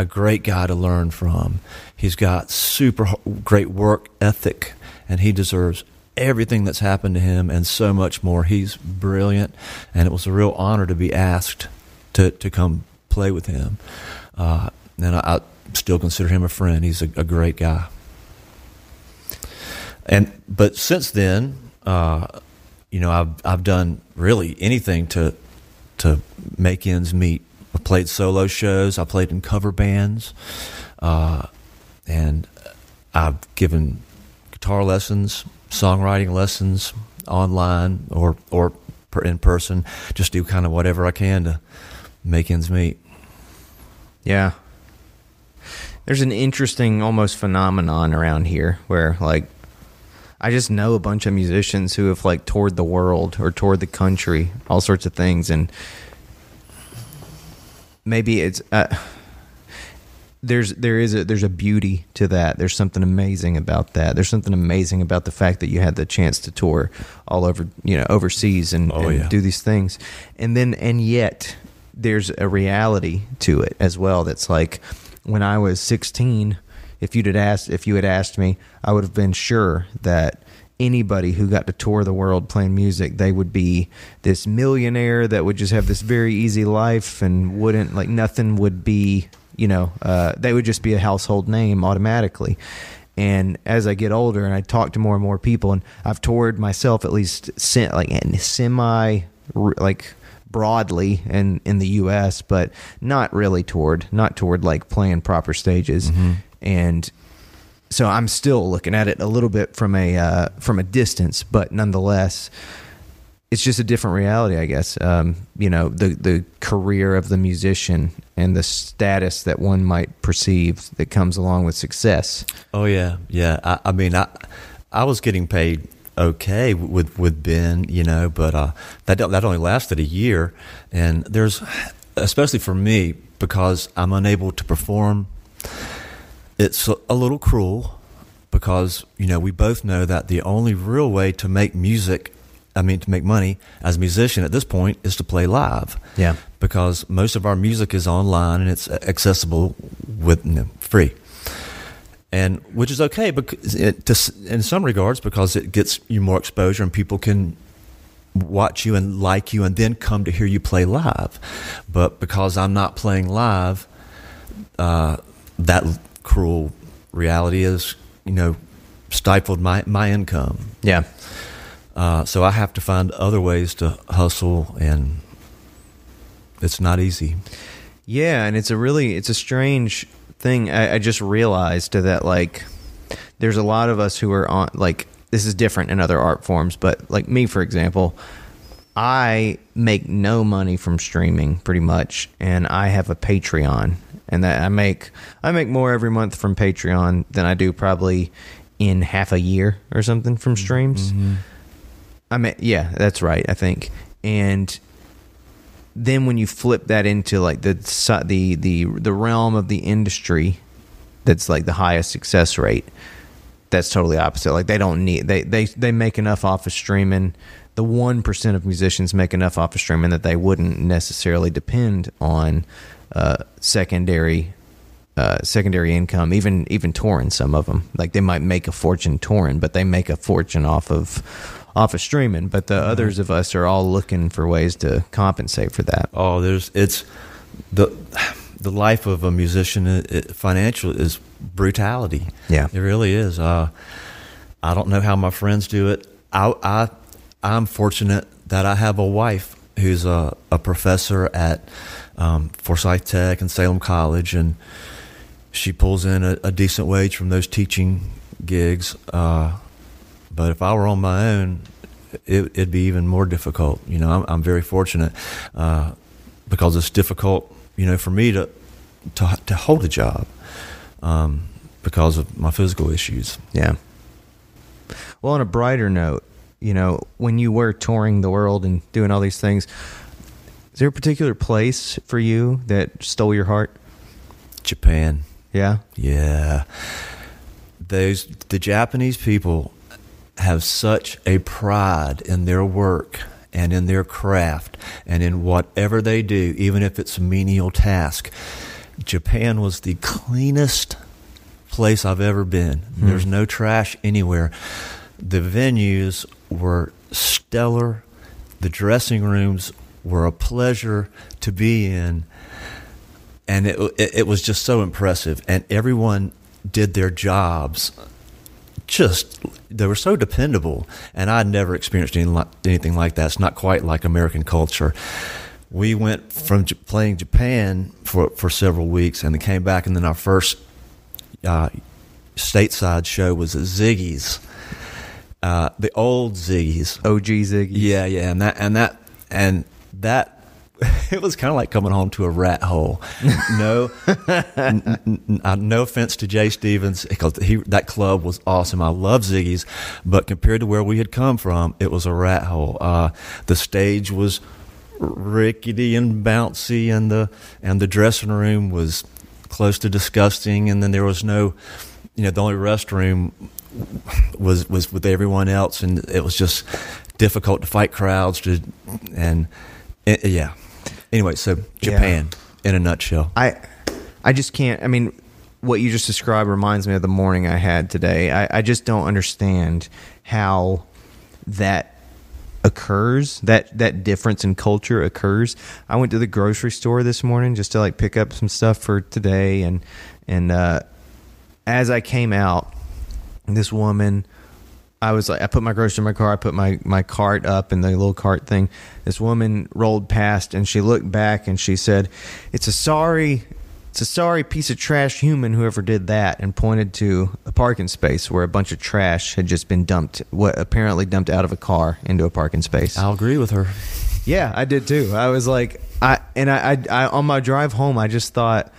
a great guy to learn from. He's got super great work ethic, and he deserves everything that's happened to him and so much more. He's brilliant, and it was a real honor to be asked to, to come play with him. Uh, and I, I, still consider him a friend. He's a, a, great guy. And but since then, uh, you know, I've I've done really anything to to make ends meet. I played solo shows. I played in cover bands, uh, and I've given guitar lessons, songwriting lessons online or or in person. Just do kind of whatever I can to make ends meet. Yeah. There's an interesting almost phenomenon around here where like I just know a bunch of musicians who have like toured the world or toured the country, all sorts of things, and maybe it's uh, there's there is a there's a beauty to that. There's something amazing about that. There's something amazing about the fact that you had the chance to tour all over you know overseas and, oh, and yeah. do these things, and then and yet there's a reality to it as well. That's like when I was 16 if you'd had asked if you had asked me, I would have been sure that anybody who got to tour the world playing music, they would be this millionaire that would just have this very easy life and wouldn't like nothing would be, you know, uh, they would just be a household name automatically. And as I get older and I talk to more and more people, and I've toured myself at least like in semi like broadly in in the U.S., but not really toured, not toured like playing proper stages. Mm-hmm and so I'm still looking at it a little bit from a uh, from a distance, but nonetheless, it's just a different reality, I guess. Um, you know, the the career of the musician and the status that one might perceive that comes along with success. Oh yeah, yeah. I, I mean, I I was getting paid okay with with Ben, you know, but uh, that that only lasted a year, and there's especially for me because I'm unable to perform. It's a little cruel because you know we both know that the only real way to make music I mean, to make money as a musician at this point is to play live. Yeah. Because most of our music is online and it's accessible with you know, free. And which is okay because it, to, in some regards because it gets you more exposure and people can watch you and like you and then come to hear you play live. But because I'm not playing live, uh, that cruel reality is, you know, stifled my, my income. Yeah. Uh, so I have to find other ways to hustle, and it's not easy. Yeah, and it's a really it's a strange thing. I, I just realized that like there's a lot of us who are on like this is different in other art forms, but like me for example, I make no money from streaming pretty much, and I have a Patreon, and that I make I make more every month from Patreon than I do probably in half a year or something from streams. Mm-hmm. I mean, yeah, that's right. I think, and then when you flip that into like the the the the realm of the industry, that's like the highest success rate. That's totally opposite. Like they don't need they they they make enough off of streaming. The one percent of musicians make enough off of streaming that they wouldn't necessarily depend on uh, secondary uh, secondary income, even even touring. Some of them, like they might make a fortune touring, but they make a fortune off of off of streaming, but the mm-hmm. others of us are all looking for ways to compensate for that. Oh, there's it's the the life of a musician it, financial is brutality. Yeah, it really is. Uh, I don't know how my friends do it. I, I I'm fortunate that I have a wife who's a, a professor at um, Forsyth Tech and Salem College, and she pulls in a, a decent wage from those teaching gigs. Uh, but if I were on my own, it, would be even more difficult. You know, I'm, I'm very fortunate uh, because it's difficult, you know, for me to to, to hold a job um, because of my physical issues. Yeah. Well, on a brighter note, you know, when you were touring the world and doing all these things, there a particular place for you that stole your heart? Japan. Yeah. Yeah. Those the Japanese people have such a pride in their work and in their craft and in whatever they do, even if it's a menial task. Japan was the cleanest place I've ever been. Hmm. There's no trash anywhere. The venues were stellar. The dressing rooms were a pleasure to be in. And it, it, it was just so impressive. And everyone did their jobs just they were so dependable, and I'd never experienced anything like, anything like that. It's not quite like American culture. We went from J- playing Japan for for several weeks, and then came back, and then our first uh, stateside show was at Ziggy's, uh, the old Ziggy's, OG Ziggy's. Yeah, yeah, and that and that and that it was kind of like coming home to a rat hole. No, n- n- n- no offense to Jay Stevens because he that club was awesome. I love Ziggy's, but compared to where we had come from, it was a rat hole. Uh, the stage was rickety and bouncy, and the and the dressing room was close to disgusting. And then there was no, you know, the only restroom was was with everyone else, and it was just difficult to fight crowds to and. It, yeah, Anyway, so Japan yeah. in a nutshell. I I just can't. I mean, what you just described reminds me of the morning I had today. I, I just don't understand how that occurs that that difference in culture occurs i went to the grocery store this morning just to like pick up some stuff for today and and uh as i came out this woman I was like, I put my groceries in my car. I put my, my cart up in the little cart thing. This woman rolled past and she looked back and she said, "It's a sorry, it's a sorry piece of trash human whoever did that," and pointed to a parking space where a bunch of trash had just been dumped, what apparently dumped out of a car into a parking space. I'll agree with her. Yeah, I did too. I was like, I and I, I, I on my drive home, I just thought,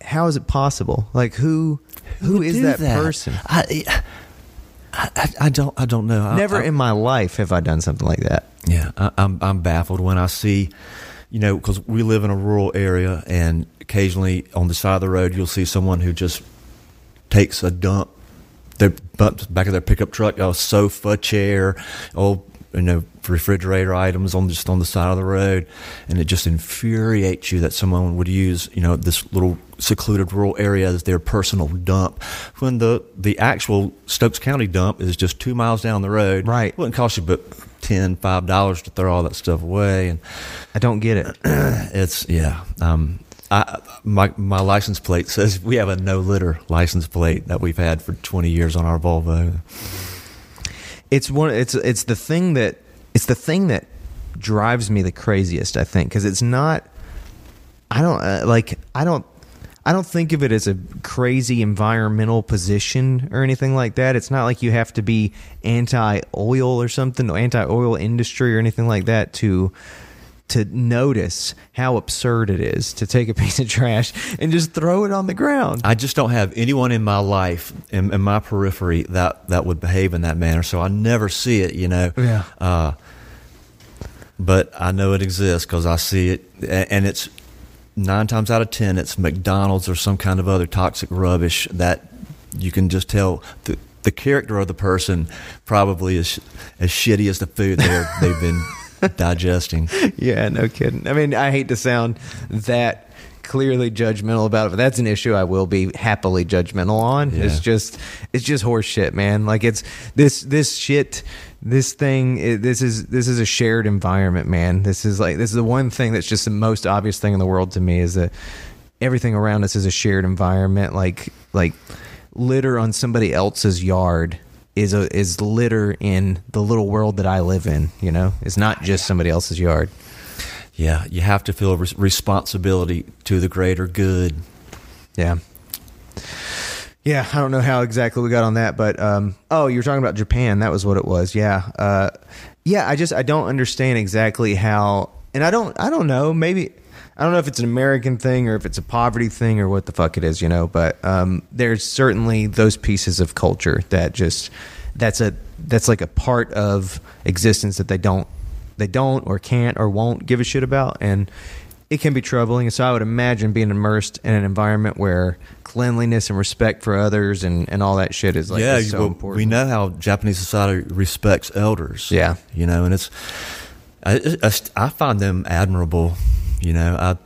how is it possible? Like who, who, who is that, that, person? I, I, I, don't. I don't know. I- Never I- in my life have I done something like that. Yeah, I, I'm I'm baffled when I see, you know, because we live in a rural area, and occasionally on the side of the road you'll see someone who just takes a dump, their back of their pickup truck, a sofa, chair, old you know refrigerator items on just on the side of the road, and it just infuriates you that someone would use you know this little secluded rural area as their personal dump when the the actual Stokes County dump is just two miles down the road. Right. It wouldn't cost you but ten, five dollars to throw all that stuff away, and I don't get it. it's yeah. Um, I my my license plate says we have a no litter license plate that we've had for twenty years on our Volvo. It's one it's it's the thing that it's the thing that drives me the craziest i think because it's not i don't uh, like i don't i don't think of it as a crazy environmental position or anything like that. It's not like you have to be anti-oil or something or anti-oil industry or anything like that to to notice how absurd it is to take a piece of trash and just throw it on the ground I just don't have anyone in my life in, in my periphery that that would behave in that manner, so I never see it. You know. Yeah. Uh, but I know it exists because I see it, and it's nine times out of ten it's McDonald's or some kind of other toxic rubbish that you can just tell the the character of the person probably is as shitty as the food they're, they've been digesting. yeah, no kidding. I mean, I hate to sound that clearly judgmental about it, but that's an issue I will be happily judgmental on. Yeah. It's just it's just horseshit, man. Like it's this this shit this thing i- this is this is a shared environment, man. This is like this is the one thing that's just the most obvious thing in the world to me is that everything around us is a shared environment like like litter on somebody else's yard is a is litter in the little world that I live in, you know? It's not just somebody else's yard. Yeah, you have to feel res- responsibility to the greater good. Yeah. Yeah, I don't know how exactly we got on that, but um oh, you were talking about Japan, that was what it was. Yeah. Uh yeah, I just I don't understand exactly how and I don't I don't know, maybe I don't know if it's an American thing or if it's a poverty thing or what the fuck it is, you know, but um there's certainly those pieces of culture that just that's a that's like a part of existence that they don't they don't or can't or won't give a shit about and it can be troubling. So I would imagine being immersed in an environment where cleanliness and respect for others and, and all that shit is like yeah, is so well, important. we know how Japanese society respects elders. Yeah. you know, and it's I, I, I find them admirable. You know, I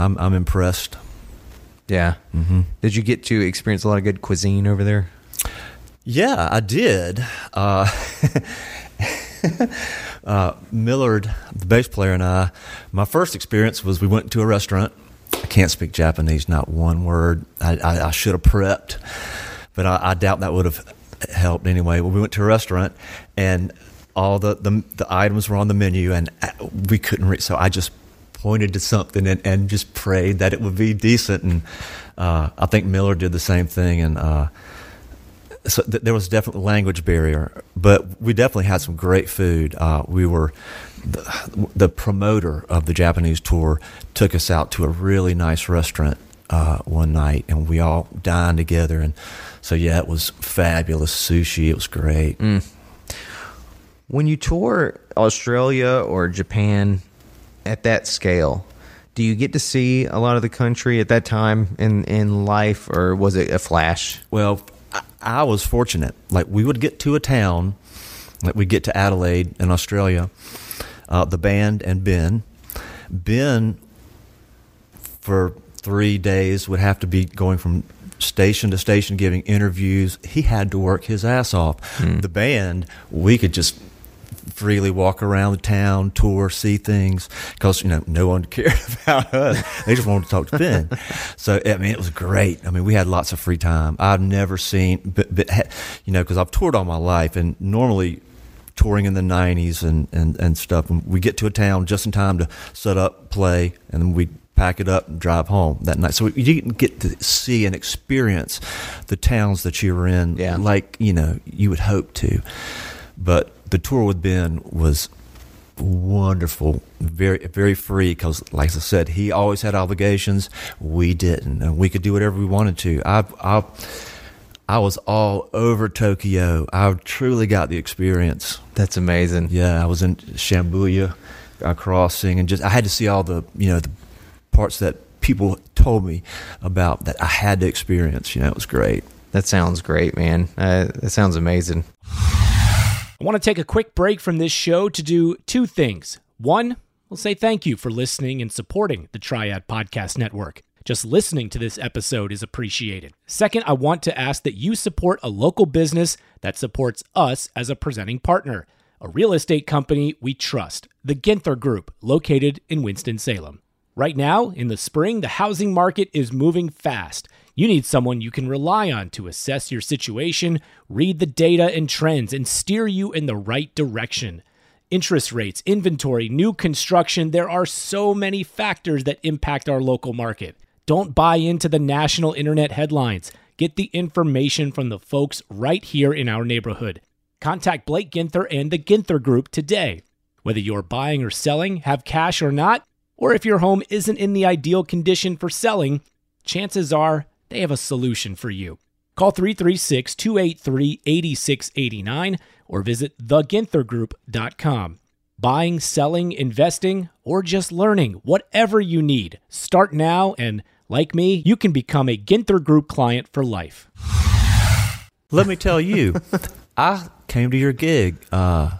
I'm I'm impressed. Yeah. Mm-hmm. Did you get to experience a lot of good cuisine over there? Yeah, I did. Uh, uh, Millard, the bass player, and I, my first experience was we went to a restaurant. I can't speak Japanese, not one word. I, I, I should have prepped, but I, I doubt that would have helped anyway. Well, we went to a restaurant, and all the, the, the items were on the menu, and uh, we couldn't read. So I just pointed to something and, and just prayed that it would be decent. And uh, I think Millard did the same thing, and. Uh, so th- there was definitely language barrier, but we definitely had some great food. Uh, we were the, the promoter of the Japanese tour took us out to a really nice restaurant uh, one night, and we all dined together. And so yeah, it was fabulous sushi. It was great. When you tour Australia or Japan at that scale, do you get to see a lot of the country at that time in, in life, or was it a flash? Well, I, was fortunate. Like we would get to a town, like we get to Adelaide in Australia. Uh, the band and Ben, Ben, for three days would have to be going from station to station giving interviews. He had to work his ass off. The band, we could just freely walk around the town, tour, see things, because you know no one cared about us. They just wanted to talk to Ben. So I mean, it was great. I mean, we had lots of free time. I've never seen, but, but you know, because I've toured all my life, and normally touring in the '90s and and and stuff. And we get to a town just in time to set up, play, and then we pack it up and drive home that night. So you didn't get to see and experience the towns that you were in, Yeah. like you know you would hope to. But the tour with Ben was wonderful, very very free because, like I said, he always had obligations. We didn't, and we could do whatever we wanted to. I I I was all over Tokyo. I truly got the experience. That's amazing. Yeah, I was in Shibuya uh, crossing, and just I had to see all the you know the parts that people told me about that I had to experience. You know, it was great. That sounds great, man. Uh, that sounds amazing. I want to take a quick break from this show to do two things. One, we'll say thank you for listening and supporting the Triad Podcast Network. Just listening to this episode is appreciated. Second, I want to ask that you support a local business that supports us as a presenting partner, a real estate company we trust, the Ginther Group, located in Winston-Salem. Right now, in the spring, the housing market is moving fast. You need someone you can rely on to assess your situation, read the data and trends, and steer you in the right direction. Interest rates, inventory, new construction, there are so many factors that impact our local market. Don't buy into the national internet headlines. Get the information from the folks right here in our neighborhood. Contact Blake Ginther and the Ginther Group today. Whether you're buying or selling, have cash or not, or if your home isn't in the ideal condition for selling, chances are they have a solution for you. Call 336 283 8689 or visit theginthergroup.com. Buying, selling, investing, or just learning, whatever you need, start now and, like me, you can become a Ginther Group client for life. Let me tell you, I came to your gig uh,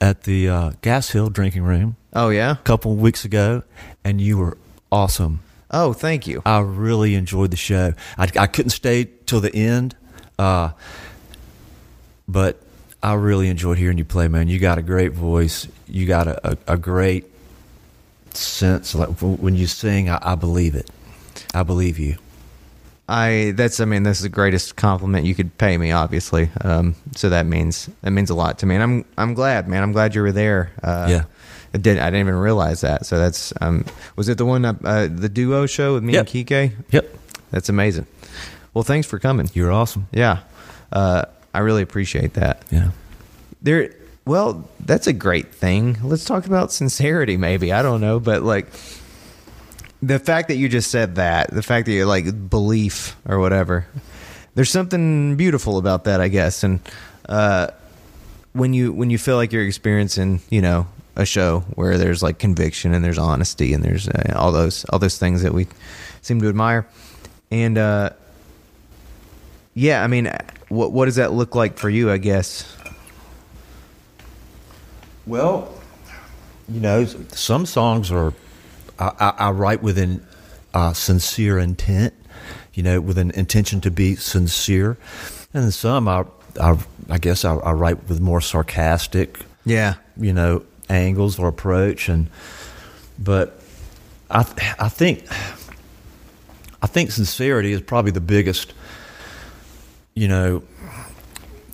at the uh, Gas Hill Drinking Room Oh yeah. a couple weeks ago, and you were awesome. Oh, thank you. I really enjoyed the show. I, I couldn't stay till the end, uh, but I really enjoyed hearing you play, man. You got a great voice. You got a, a, a great sense. Like when you sing, I, I believe it. I believe you. I that's I mean that's the greatest compliment you could pay me, obviously. Um, so that means that means a lot to me, and I'm I'm glad, man. I'm glad you were there. Uh, Yeah. I didn't I didn't even realize that. So that's um, was it the one uh, uh, the duo show with me Yep. and Kike? Yep. That's amazing. Well, thanks for coming. You're awesome. Yeah, uh, I really appreciate that. Yeah. There. Well, that's a great thing. Let's talk about sincerity, maybe. I don't know, but like the fact that you just said that, the fact that you're like belief or whatever, there's something beautiful about that, I guess. And uh, when you when you feel like you're experiencing, you know, a show where there's like conviction and there's honesty and there's uh, all those all those things that we seem to admire, and uh, yeah, I mean, what what does that look like for you? I guess. Well, you know, some songs are I, I, I write with an uh, sincere intent, you know, with an intention to be sincere, and some I I, I guess I, I write with more sarcastic, Yeah. you know, angles or approach, and but I I think I think sincerity is probably the biggest, you know,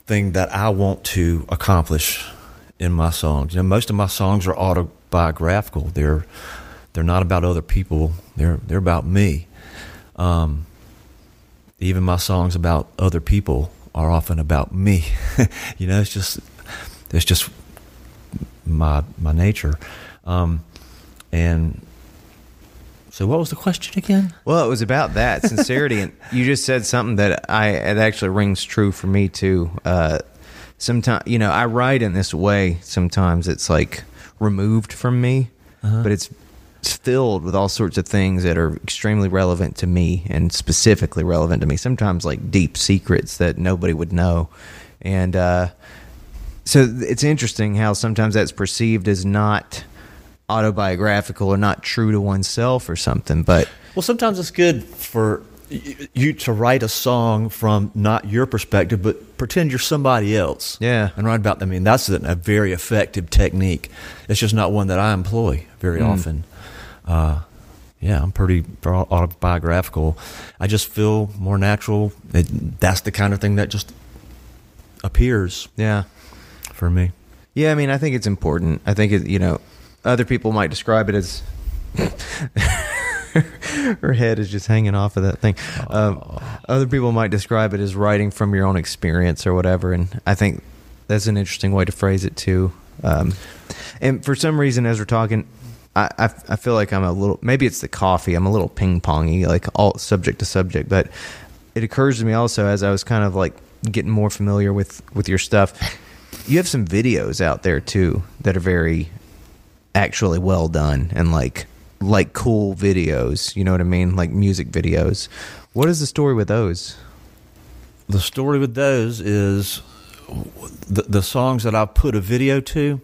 thing that I want to accomplish in my songs. You know, most of my songs are autobiographical. They're they're not about other people. They're they're about me. Um, even my songs about other people are often about me. you know, it's just it's just my my nature. Um, and so, what was the question again? Well, it was about that sincerity, and you just said something that I it actually rings true for me too. Uh, sometimes, you know, I write in this way. Sometimes it's like removed from me, but it's, it's filled with all sorts of things that are extremely relevant to me and specifically relevant to me. Sometimes like deep secrets that nobody would know, and uh, so it's interesting how sometimes that's perceived as not autobiographical or not true to oneself or something, but. Well, sometimes it's good for you to write a song from not your perspective, but pretend you're somebody else. Yeah. And write about them. I mean, that's a, very effective technique. It's just not one that I employ very often. Uh, yeah, I'm pretty autobiographical. I just feel more natural. It, that's the kind of thing that just appears Yeah. For me. Yeah, I mean, I think it's important. I think it, you know, other people might describe it as her head is just hanging off of that thing. Um, other people might describe it as writing from your own experience or whatever, and I think that's an interesting way to phrase it too. Um, and for some reason, as we're talking, I, I I feel like I'm a little maybe it's the coffee. I'm a little ping pongy, like all subject to subject, but it occurs to me also as I was kind of like getting more familiar with with your stuff. You have some videos out there too that are very actually well done and like like cool videos. You know what I mean? Like music videos. What is the story with those? The story with those is the, the songs that I put a video to.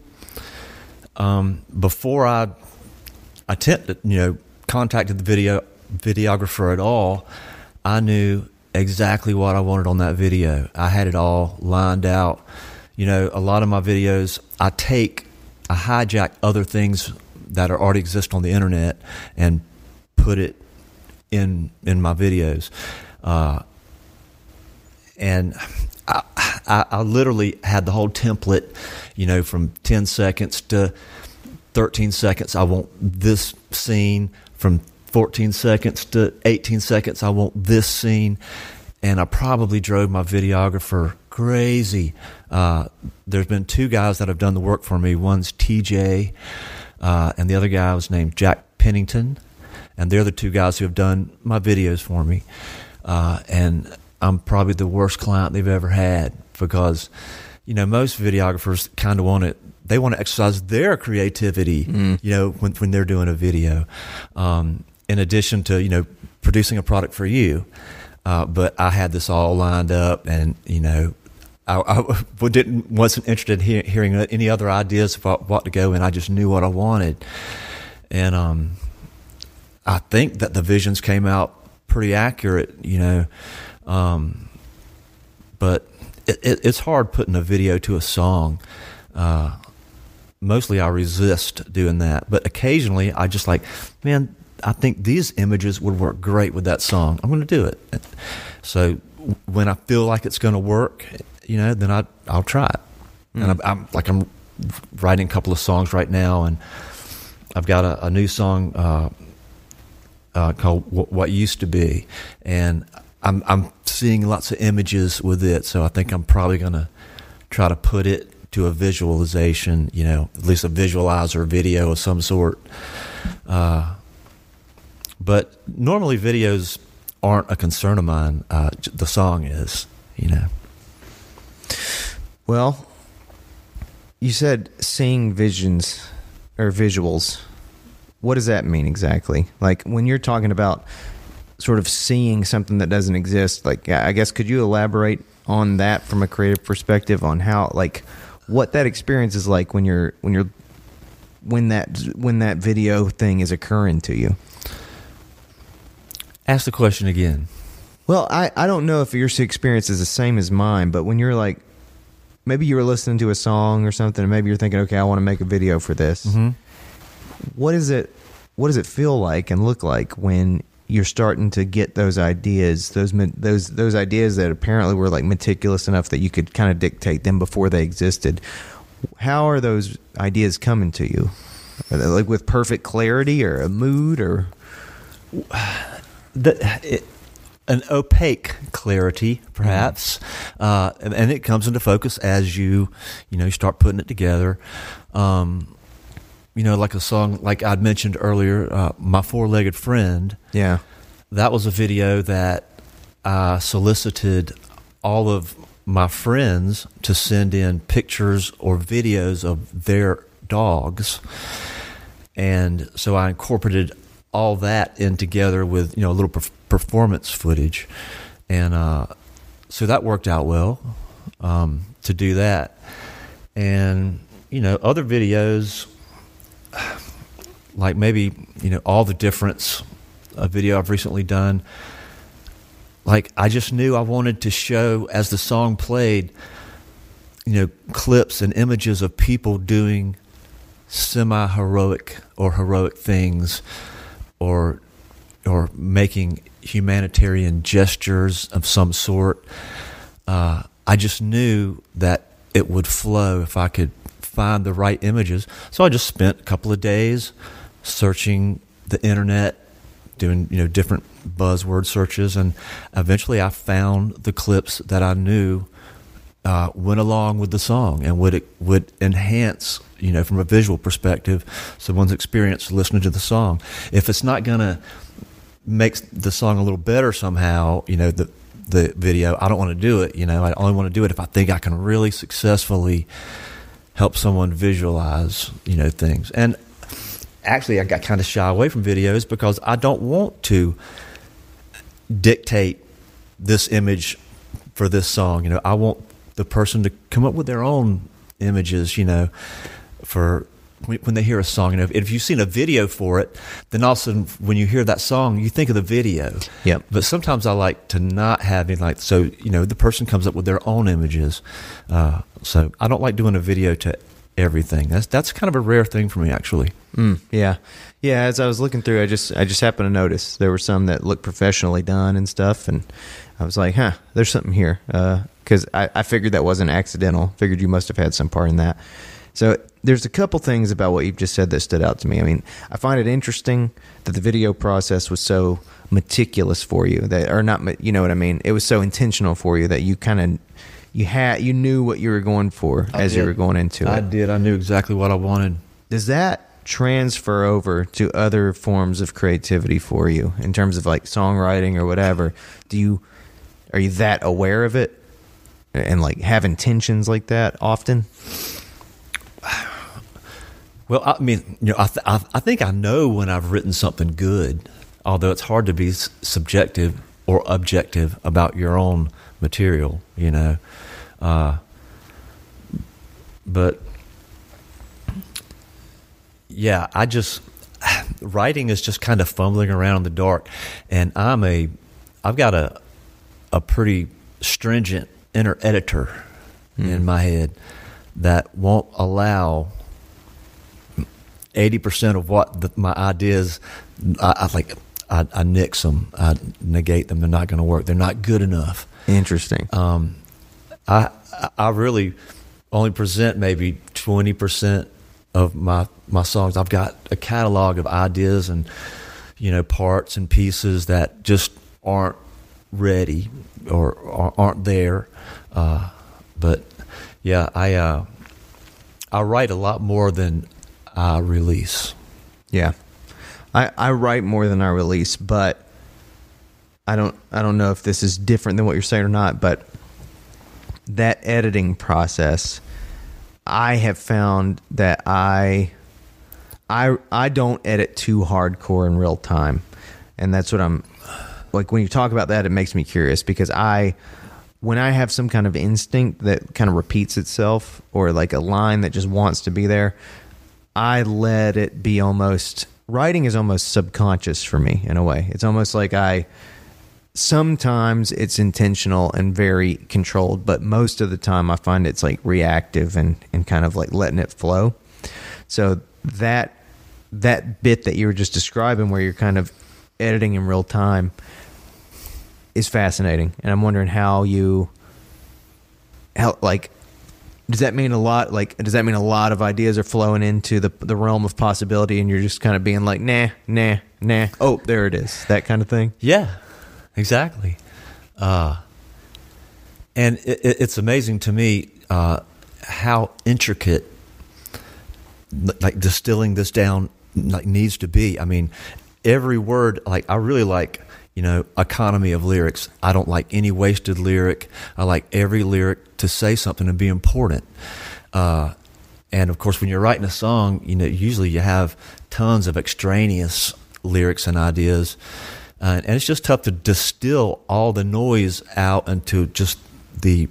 Um, before I attempted, you know, contacted the video videographer at all, I knew exactly what I wanted on that video. I had it all lined out. You know, a lot of my videos, I take, I hijack other things that are already exist on the internet and put it in in my videos. Uh, and I, I, I literally had the whole template, you know, from 10 seconds to 13 seconds. I want this scene from 14 seconds to 18 seconds. I want this scene. And I probably drove my videographer crazy. Uh, there's been two guys that have done the work for me. One's TJ, uh, and the other guy was named Jack Pennington. And they're the two guys who have done my videos for me. Uh, and I'm probably the worst client they've ever had because, you know, most videographers kind of want it. They want to exercise their creativity, mm. you know, when when they're doing a video. Um, in addition to you know producing a product for you, uh, but I had this all lined up, and you know, I, I didn't wasn't interested in hear, hearing any other ideas about what to go in. I just knew what I wanted, and um, I think that the visions came out pretty accurate. You know, um, but it, it, it's hard putting a video to a song. Uh, mostly I resist doing that, but occasionally I just like, man, I think these images would work great with that song. I'm going to do it. So when I feel like it's going to work, you know, then I I'll try it. Mm. And I'm, I'm, like I'm writing a couple of songs right now, and I've got a, a new song uh, uh, called "What Used to Be," and I'm I'm seeing lots of images with it, so I think I'm probably gonna try to put it to a visualization, you know, at least a visualizer video of some sort. Uh, but normally videos aren't a concern of mine. Uh, the song is, you know. Well, you said seeing visions or visuals. What does that mean exactly? Like when you're talking about sort of seeing something that doesn't exist like i guess could you elaborate on that from a creative perspective on how like what that experience is like when you're when you're when that when that video thing is occurring to you ask the question again well i i don't know if your experience is the same as mine but when you're like maybe you were listening to a song or something and maybe you're thinking okay i want to make a video for this mm-hmm. what is it what does it feel like and look like when you're starting to get those ideas, those those those ideas that apparently were like meticulous enough that you could kind of dictate them before they existed. How are those ideas coming to you? Are they like with perfect clarity or a mood or the, it, an opaque clarity, perhaps, mm-hmm. uh, and, and, it comes into focus as you you know start putting it together. Um, you know, like a song like I'd mentioned earlier, uh, "My Four Legged Friend." Yeah, that was a video that I solicited all of my friends to send in pictures or videos of their dogs, and so I incorporated all that in together with you know a little performance footage, and uh, so that worked out well um, to do that, and you know other videos like maybe you know all the difference a video I've recently done. Like I just knew I wanted to show as the song played, you know, clips and images of people doing semi heroic or heroic things or or making humanitarian gestures of some sort. Uh, I just knew that it would flow if I could find the right images. So I just spent a couple of days searching the internet, doing you know different buzzword searches, and eventually I found the clips that I knew uh, went along with the song and would would enhance you know from a visual perspective someone's experience listening to the song. If it's not gonna make the song a little better somehow, you know the the video. I don't want to do it. You know, I only want to do it if I think I can really successfully help someone visualize, you know, things. And actually, I got kind of shy away from videos because I don't want to dictate this image for this song. You know, I want the person to come up with their own images. You know, for when they hear a song. You know, if you've seen a video for it, then all of a sudden when you hear that song, you think of the video. Yep. But sometimes I like to not have it like so. You know, the person comes up with their own images. Uh, so I don't like doing a video to everything. That's that's kind of a rare thing for me, actually. Mm, yeah, yeah. As I was looking through, I just I just happened to notice there were some that looked professionally done and stuff, and I was like, huh, there's something here. Because I, I figured that wasn't accidental. Figured you must have had some part in that. So there's a couple things about what you've just said that stood out to me. I mean, I find it interesting that the video process was so meticulous for you that, or not, you know what I mean? It was so intentional for you that you kind of you had you knew what you were going for I as did. you were going into it. I did. I knew exactly what I wanted. Does that transfer over to other forms of creativity for you in terms of like songwriting or whatever? Do you are you that aware of it and like have intentions like that often? Well, I mean, you know, I, th- I, think I know when I've written something good, although it's hard to be subjective or objective about your own material, you know. Uh, but yeah, I just writing is just kind of fumbling around in the dark, and I'm a I've got a a pretty stringent inner editor Hmm. in my head that won't allow eighty percent of what the, my ideas. I, I like I, I nix them. I negate them. They're not going to work. They're not good enough. Interesting. Um, I I really only present maybe twenty percent of my my songs. I've got a catalog of ideas and you know parts and pieces that just aren't ready or, or aren't there. Uh, but yeah, I uh, I write a lot more than I release. Yeah. I, I write more than I release, but I don't I don't know if this is different than what you're saying or not, but that editing process I have found that I I I don't edit too hardcore in real time. And that's what I'm like when you talk about that it makes me curious because I when I have some kind of instinct that kind of repeats itself or like a line that just wants to be there, I let it be almost writing is almost subconscious for me in a way. It's almost like I sometimes it's intentional and very controlled, but most of the time I find it's like reactive and, and kind of like letting it flow. So that that bit that you were just describing where you're kind of editing in real time is fascinating. And I'm wondering how you how like does that mean a lot like does that mean a lot of ideas are flowing into the the realm of possibility and you're just kind of being like nah nah nah oh there it is that kind of thing Yeah, exactly. Uh, and it, it- it's amazing to me uh, how intricate, like distilling this down, like needs to be. I mean, every word. Like I really like, you know, economy of lyrics. I don't like any wasted lyric. I like every lyric to say something and be important. Uh, and of course, when you're writing a song, you know, usually you have tons of extraneous lyrics and ideas. Uh, and it's just tough to distill all the noise out into just the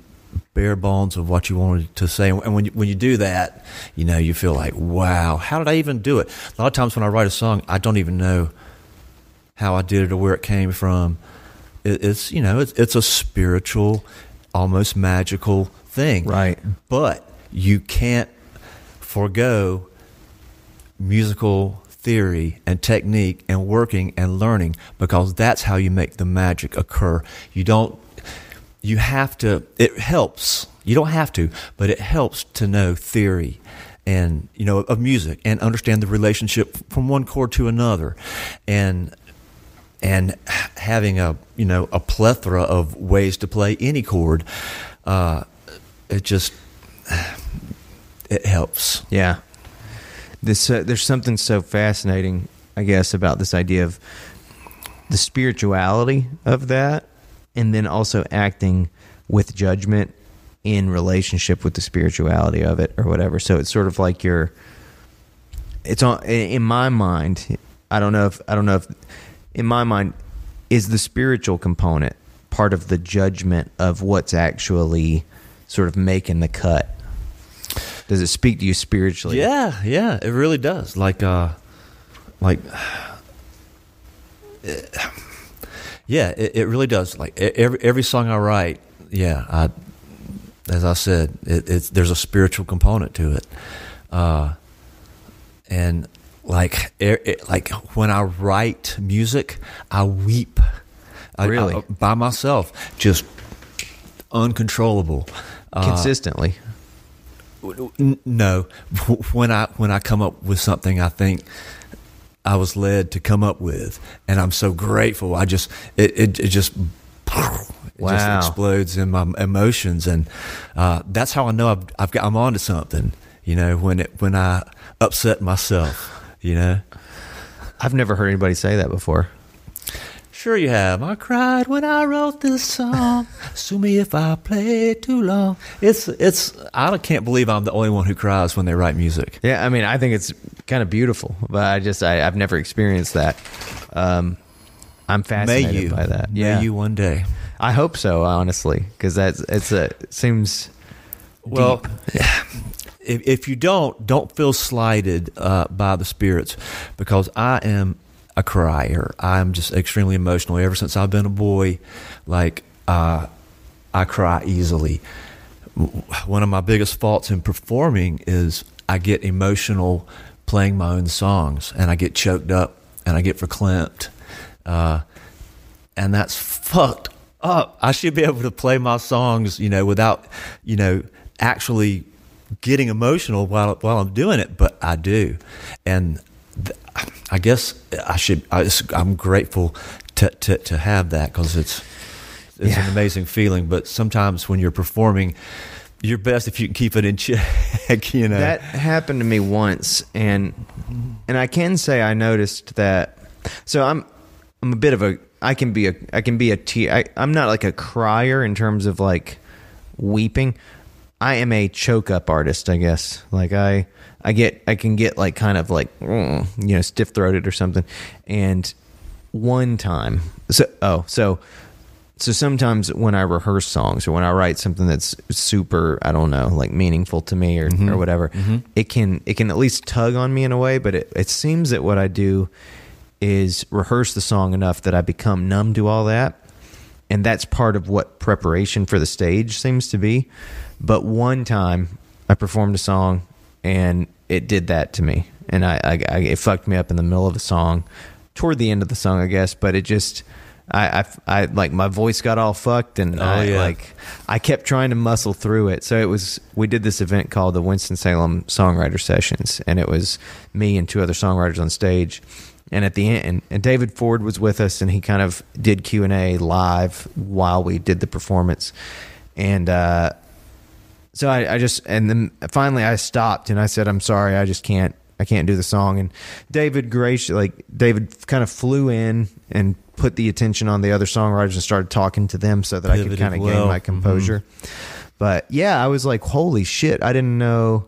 bare bones of what you wanted to say. And when you, when you do that, you know, you feel like, wow, how did I even do it? A lot of times when I write a song, I don't even know how I did it or where it came from. It, it's, you know, it's, it's a spiritual, almost magical thing. Right. But you can't forego musical theory and technique and working and learning because that's how you make the magic occur. You don't you have to it helps. You don't have to, but it helps to know theory and you know of music and understand the relationship from one chord to another and and having a you know a plethora of ways to play any chord uh, it just it helps yeah this uh, there's something so fascinating i guess about this idea of the spirituality of that and then also acting with judgment in relationship with the spirituality of it or whatever. So it's sort of like you're it's on in my mind i don't know if i don't know if in my mind is the spiritual component part of the judgment of what's actually sort of making the cut does it speak to you spiritually Yeah, yeah, it really does. Like, uh, like, yeah, it, it really does. Like every every song I write, yeah, I, as I said, it, it's there's a spiritual component to it, uh, and like e- like when I write music, I weep. I- Really? I- by myself, just uncontrollable. Uh, consistently N- no when i when i come up with something i think i was led to come up with and i'm so grateful i just it it, it just it Wow. just explodes in my emotions and uh, that's how i know I've, I've got i'm onto something you know when it when i upset myself you know i've never heard anybody say that before Sure you have. I cried when I wrote this song. Sue me if I play too long. It's it's. I can't believe I'm the only one who cries when they write music. yeah i mean i think it's kind of beautiful but i just I, i've never experienced that um i'm May fascinated you by that May yeah you one day. i hope so honestly because that's it's a it seems Well, if, if you don't, don't feel slighted uh, by the spirits, because I am a crier. I'm just extremely emotional. Ever since I've been a boy, like uh, I cry easily. One of my biggest faults in performing is I get emotional playing my own songs, and I get choked up, and I get verklempt. Uh, and that's fucked up. I should be able to play my songs, you know, without, you know, actually getting emotional while while I'm doing it, but I do, and th- I guess I should. I, I'm grateful to to, to have that because it's it's Yeah. an amazing feeling. But sometimes when you're performing, you're best if you can keep it in check. You know, That happened to me once, and and I can say I noticed that. So I'm I'm a bit of a I can be a I can be a te- I, I'm not like a crier in terms of like weeping. I am a choke up artist, I guess. Like I I get I can get like kind of like mm, you know stiff throated or something. And one time, so oh so so sometimes when I rehearse songs or when I write something that's super, I don't know, like meaningful to me or, or whatever, it can it can at least tug on me in a way. But it, it seems that what I do is rehearse the song enough that I become numb to all that, and that's part of what preparation for the stage seems to be. But one time I performed a song and it did that to me, and I, I, I it fucked me up in the middle of a song, toward the end of the song, I guess. But it just I, I, I like my voice got all fucked and Oh, I yeah. like I kept trying to muscle through it. So it was we did this event called the Winston Salem Songwriter Sessions, and it was me and two other songwriters on stage. And at the end, and, and David Ford was with us, and he kind of did Q and A live while we did the performance. And uh, so I, I just and then finally I stopped and I said I'm sorry I just can't I can't do the song and David gracious like David kind of flew in and put the attention on the other songwriters and started talking to them so that I could kind of gain my composure. But yeah, I was like, holy shit! I didn't know,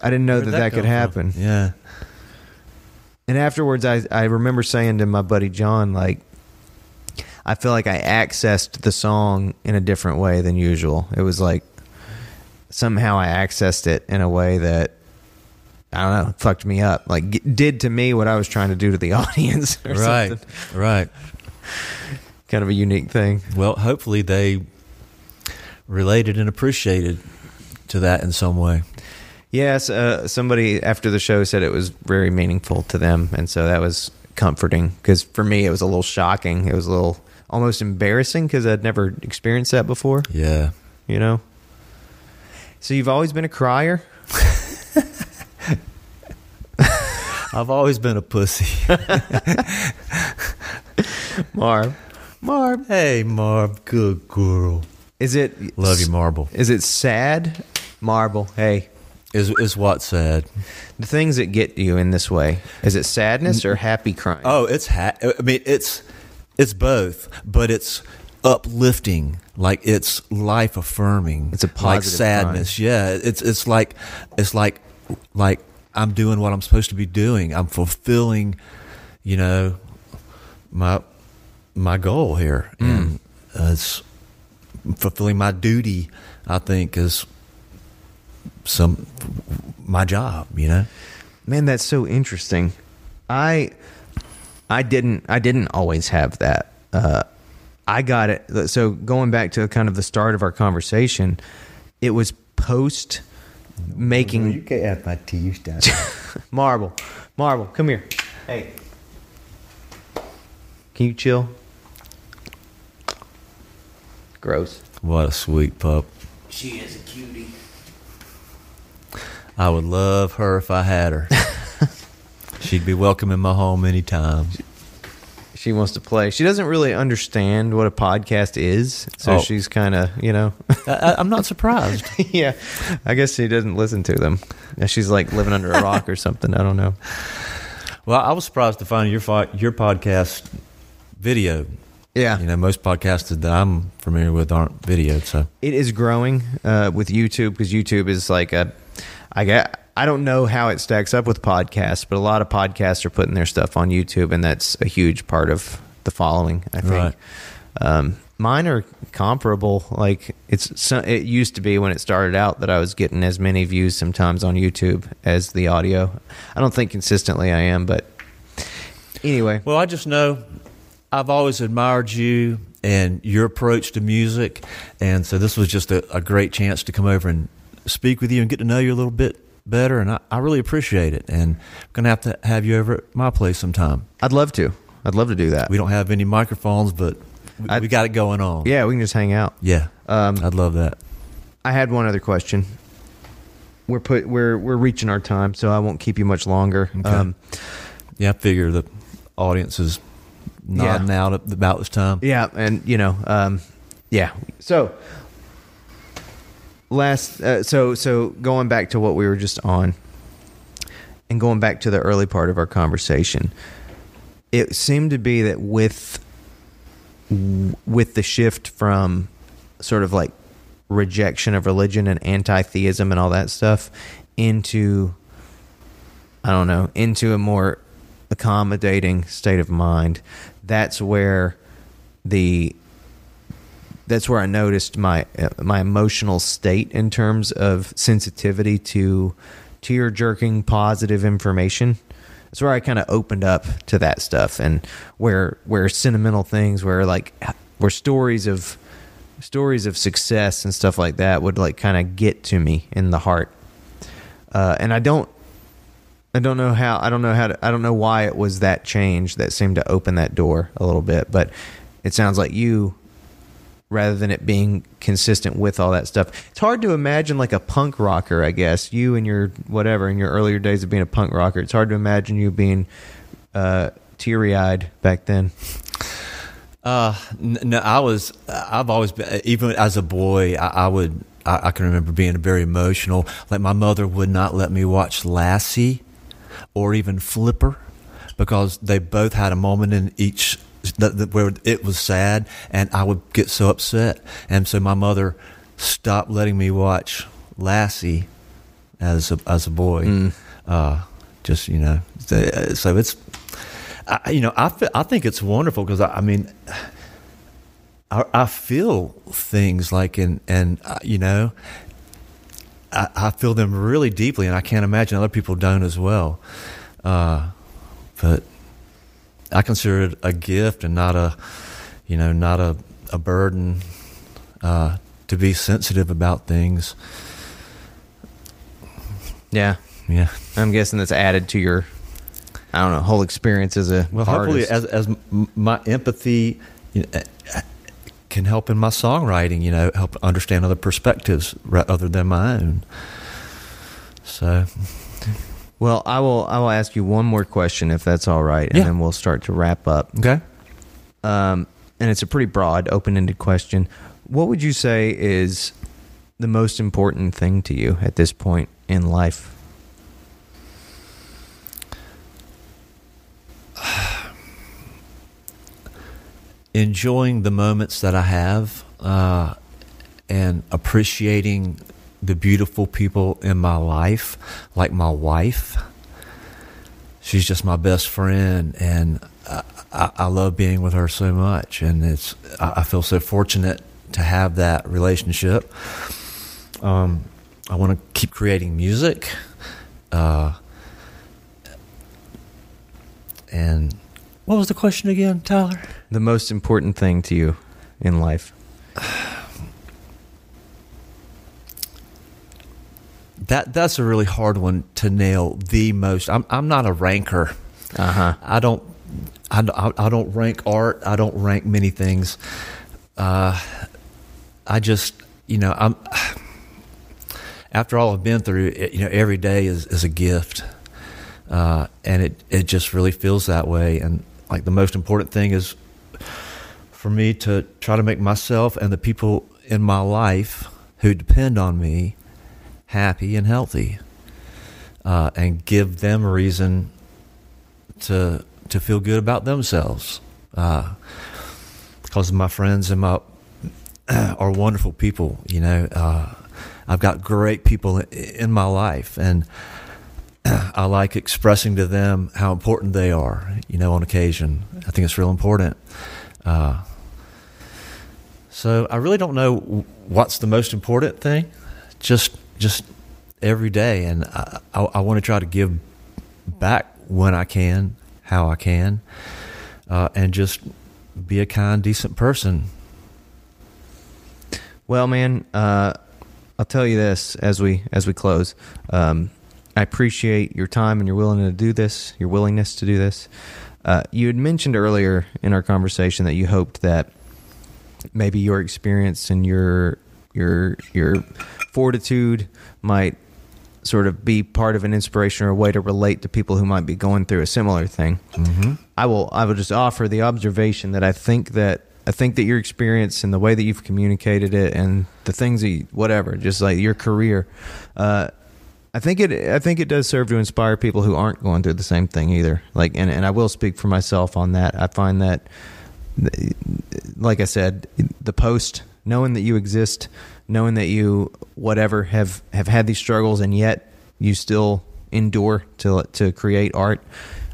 I didn't know Where'd that that, come could from? happen. Yeah. And afterwards, I I remember saying to my buddy John, like, I feel like I accessed the song in a different way than usual. It was like somehow I accessed it in a way that I don't know, fucked me up. Like g- did to me what I was trying to do to the audience. Right. something. Right. Kind of a unique thing. Well, hopefully they related and appreciated to that in some way. Yes, uh, somebody after the show said it was very meaningful to them, and so that was comforting. Because for me, it was a little shocking. It was a little almost embarrassing because I'd never experienced that before. Yeah. You know. So you've always been a crier. I've always been a pussy. Marv. Marv. hey, Marb, good girl. Is it Love you, Marble. Is it sad? Marble. Hey, Is is what said? the things that get you in this way. Is it sadness or happy crying? Oh, it's ha- I mean, it's it's both, but it's uplifting, like it's life affirming. It's a like positive sadness. Yeah, it's it's like it's like like I'm doing what I'm supposed to be doing. I'm fulfilling, you know, my my goal here, Mm. and uh, it's fulfilling my duty. I think is some my job. You know. Man, that's so interesting. I I didn't I didn't always have that. Uh, I got it. So going back to kind of the start of our conversation, it was post making You can't have my tea. You stop. marble. Marble, come here. Hey, can you chill? Gross. what a sweet pup. She is a cutie. I would love her if I had her. She'd be welcome in my home anytime. She wants to play. She doesn't really understand what a podcast is, so Oh. she's kind of, you know. I, I'm not surprised. yeah, I guess she doesn't listen to them. She's like living under a rock or something. I don't know. Well, I was surprised to find your your podcast video. Yeah, You know, most podcasts that I'm familiar with aren't videoed. So it is growing uh, with YouTube because YouTube is like a. I get. I don't know how it stacks up with podcasts, but a lot of podcasts are putting their stuff on YouTube, and that's a huge part of the following. I think. Right. Um, mine are comparable. Like it's so, it used to be when it started out that I was getting as many views sometimes on YouTube as the audio. I don't think consistently I am, but anyway. Well, I just know I've always admired you and your approach to music. And so this was just a, a great chance to come over and speak with you and get to know you a little bit better. And I, I really appreciate it. And I'm going to have to have you over at my place sometime. I'd love to. I'd love to do that. We don't have any microphones, but we, we got it going on. yeah, we can just hang out. Yeah. Um, I'd love that. I had one other question. We're put we're we're reaching our time, so I won't keep you much longer. Okay. Um, Yeah, I figure the audience is nodding Yeah. out about this time. yeah, and you know, um, yeah. So last, uh, so so going back to what we were just on, and going back to the early part of our conversation, it seemed to be that with with the shift from sort of like rejection of religion and anti-theism and all that stuff into I don't know, into a more accommodating state of mind, that's where the that's where I noticed my uh, my emotional state in terms of sensitivity to tear jerking positive information. That's where I kind of opened up to that stuff and where where sentimental things where like where stories of stories of success and stuff like that would like kind of get to me in the heart. Uh, and I don't I don't know how I don't know how to I don't know why it was that change that seemed to open that door a little bit, but it sounds like you rather than it being consistent with all that stuff. It's hard to imagine like a punk rocker, I guess. You and your whatever in your earlier days of being a punk rocker. It's hard to imagine you being uh, teary-eyed back then. Uh, no, I was. I've always been. Even as a boy, I, I would. I, I can remember being very emotional. Like my mother would not let me watch Lassie, or even Flipper, because they both had a moment in each that, that where it was sad, and I would get so upset. And so my mother stopped letting me watch Lassie as a as a boy. Uh, just you know, so, it's I, you know, I, I think it's wonderful because I, I mean, I, I feel things like, and, and, uh, you know, I, I feel them really deeply and I can't imagine other people don't as well. Uh, but I consider it a gift and not a, you know, not a, a burden, uh, to be sensitive about things. Yeah, Yeah. I'm guessing that's added to your I don't know whole experience as a Well, hopefully, artist. as as my empathy you know, can help in my songwriting, you know, help understand other perspectives ra- other than my own. So, Well, I will. I will ask you one more question if that's all right, and Yeah. then we'll start to wrap up. okay. Um, and it's a pretty broad, open-ended question. What would you say is the most important thing to you at this point in life? enjoying the moments that I have uh, and appreciating the beautiful people in my life, like my wife. She's just my best friend, and I, I, love being with her so much. And it's I, I feel so fortunate to have that relationship. Um, I want to keep creating music. Uh, and what was the question again, Tyler? The most important thing to you in life. That that's a really hard one to nail. The most. I'm I'm not a ranker. Uh huh. I don't. I, don't- I don't rank art. I don't rank many things. Uh, I just, you know, I'm. After all I've been through, it, you know, every day is, is a gift, uh, and it it just really feels that way. And like the most important thing is for me to try to make myself and the people in my life who depend on me happy and healthy, uh, and give them reason to to feel good about themselves. Uh, because my friends and my are wonderful people. You know, uh, I've got great people in my life, and I like expressing to them how important they are. You know, on occasion, I think it's real important. Uh, so I really don't know what's the most important thing. Just just every day, and I, I, I want to try to give back when I can, how I can, uh, and just be a kind, decent person. Well, man, uh, I'll tell you this as we as we close. Um, I appreciate your time and your willingness to do this, your willingness to do this. Uh, you had mentioned earlier in our conversation that you hoped that maybe your experience and your your your fortitude might sort of be part of an inspiration or a way to relate to people who might be going through a similar thing. Mm-hmm. I will I will just offer the observation that I think that I think that your experience and the way that you've communicated it and the things that you, whatever just like your career uh, I think it I think it does serve to inspire people who aren't going through the same thing either like and, and I will speak for myself on that I find that like I said the post knowing that you exist knowing that you whatever have have had these struggles and yet you still endure to to create art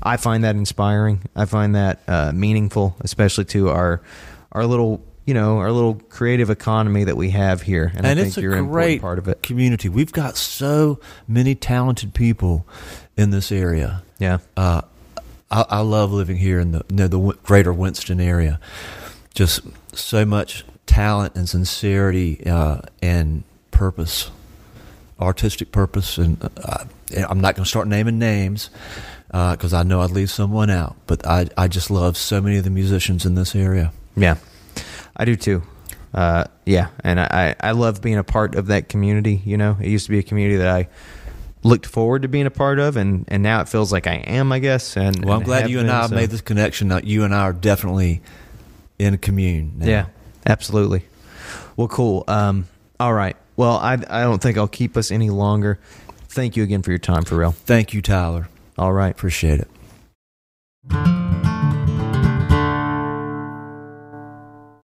I find that inspiring. I find that uh, meaningful, especially to our our little you know our little creative economy that we have here. And, And, I it's think a you're an important part of it. community. We've got so many talented people in this area. Yeah, Uh, I, I love living here in the you know, the greater Winston area. Just so much talent and sincerity uh, and purpose, artistic purpose. And uh, I'm not going to start naming names because I know I'd leave someone out. But I, I just love so many of the musicians in this area. yeah, I do too. Uh, yeah, and I I love being a part of that community. You know, it used to be a community that I looked forward to being a part of, and and now it feels like I am. I guess. And Well, I'm and glad you and been, I so- made this connection. You and I are definitely in commune. Now. Yeah, absolutely. Well, cool. Um, all right. Well, I I don't think I'll keep us any longer. Thank you again for your time, for real. Thank you, Tyler. All right. Appreciate it.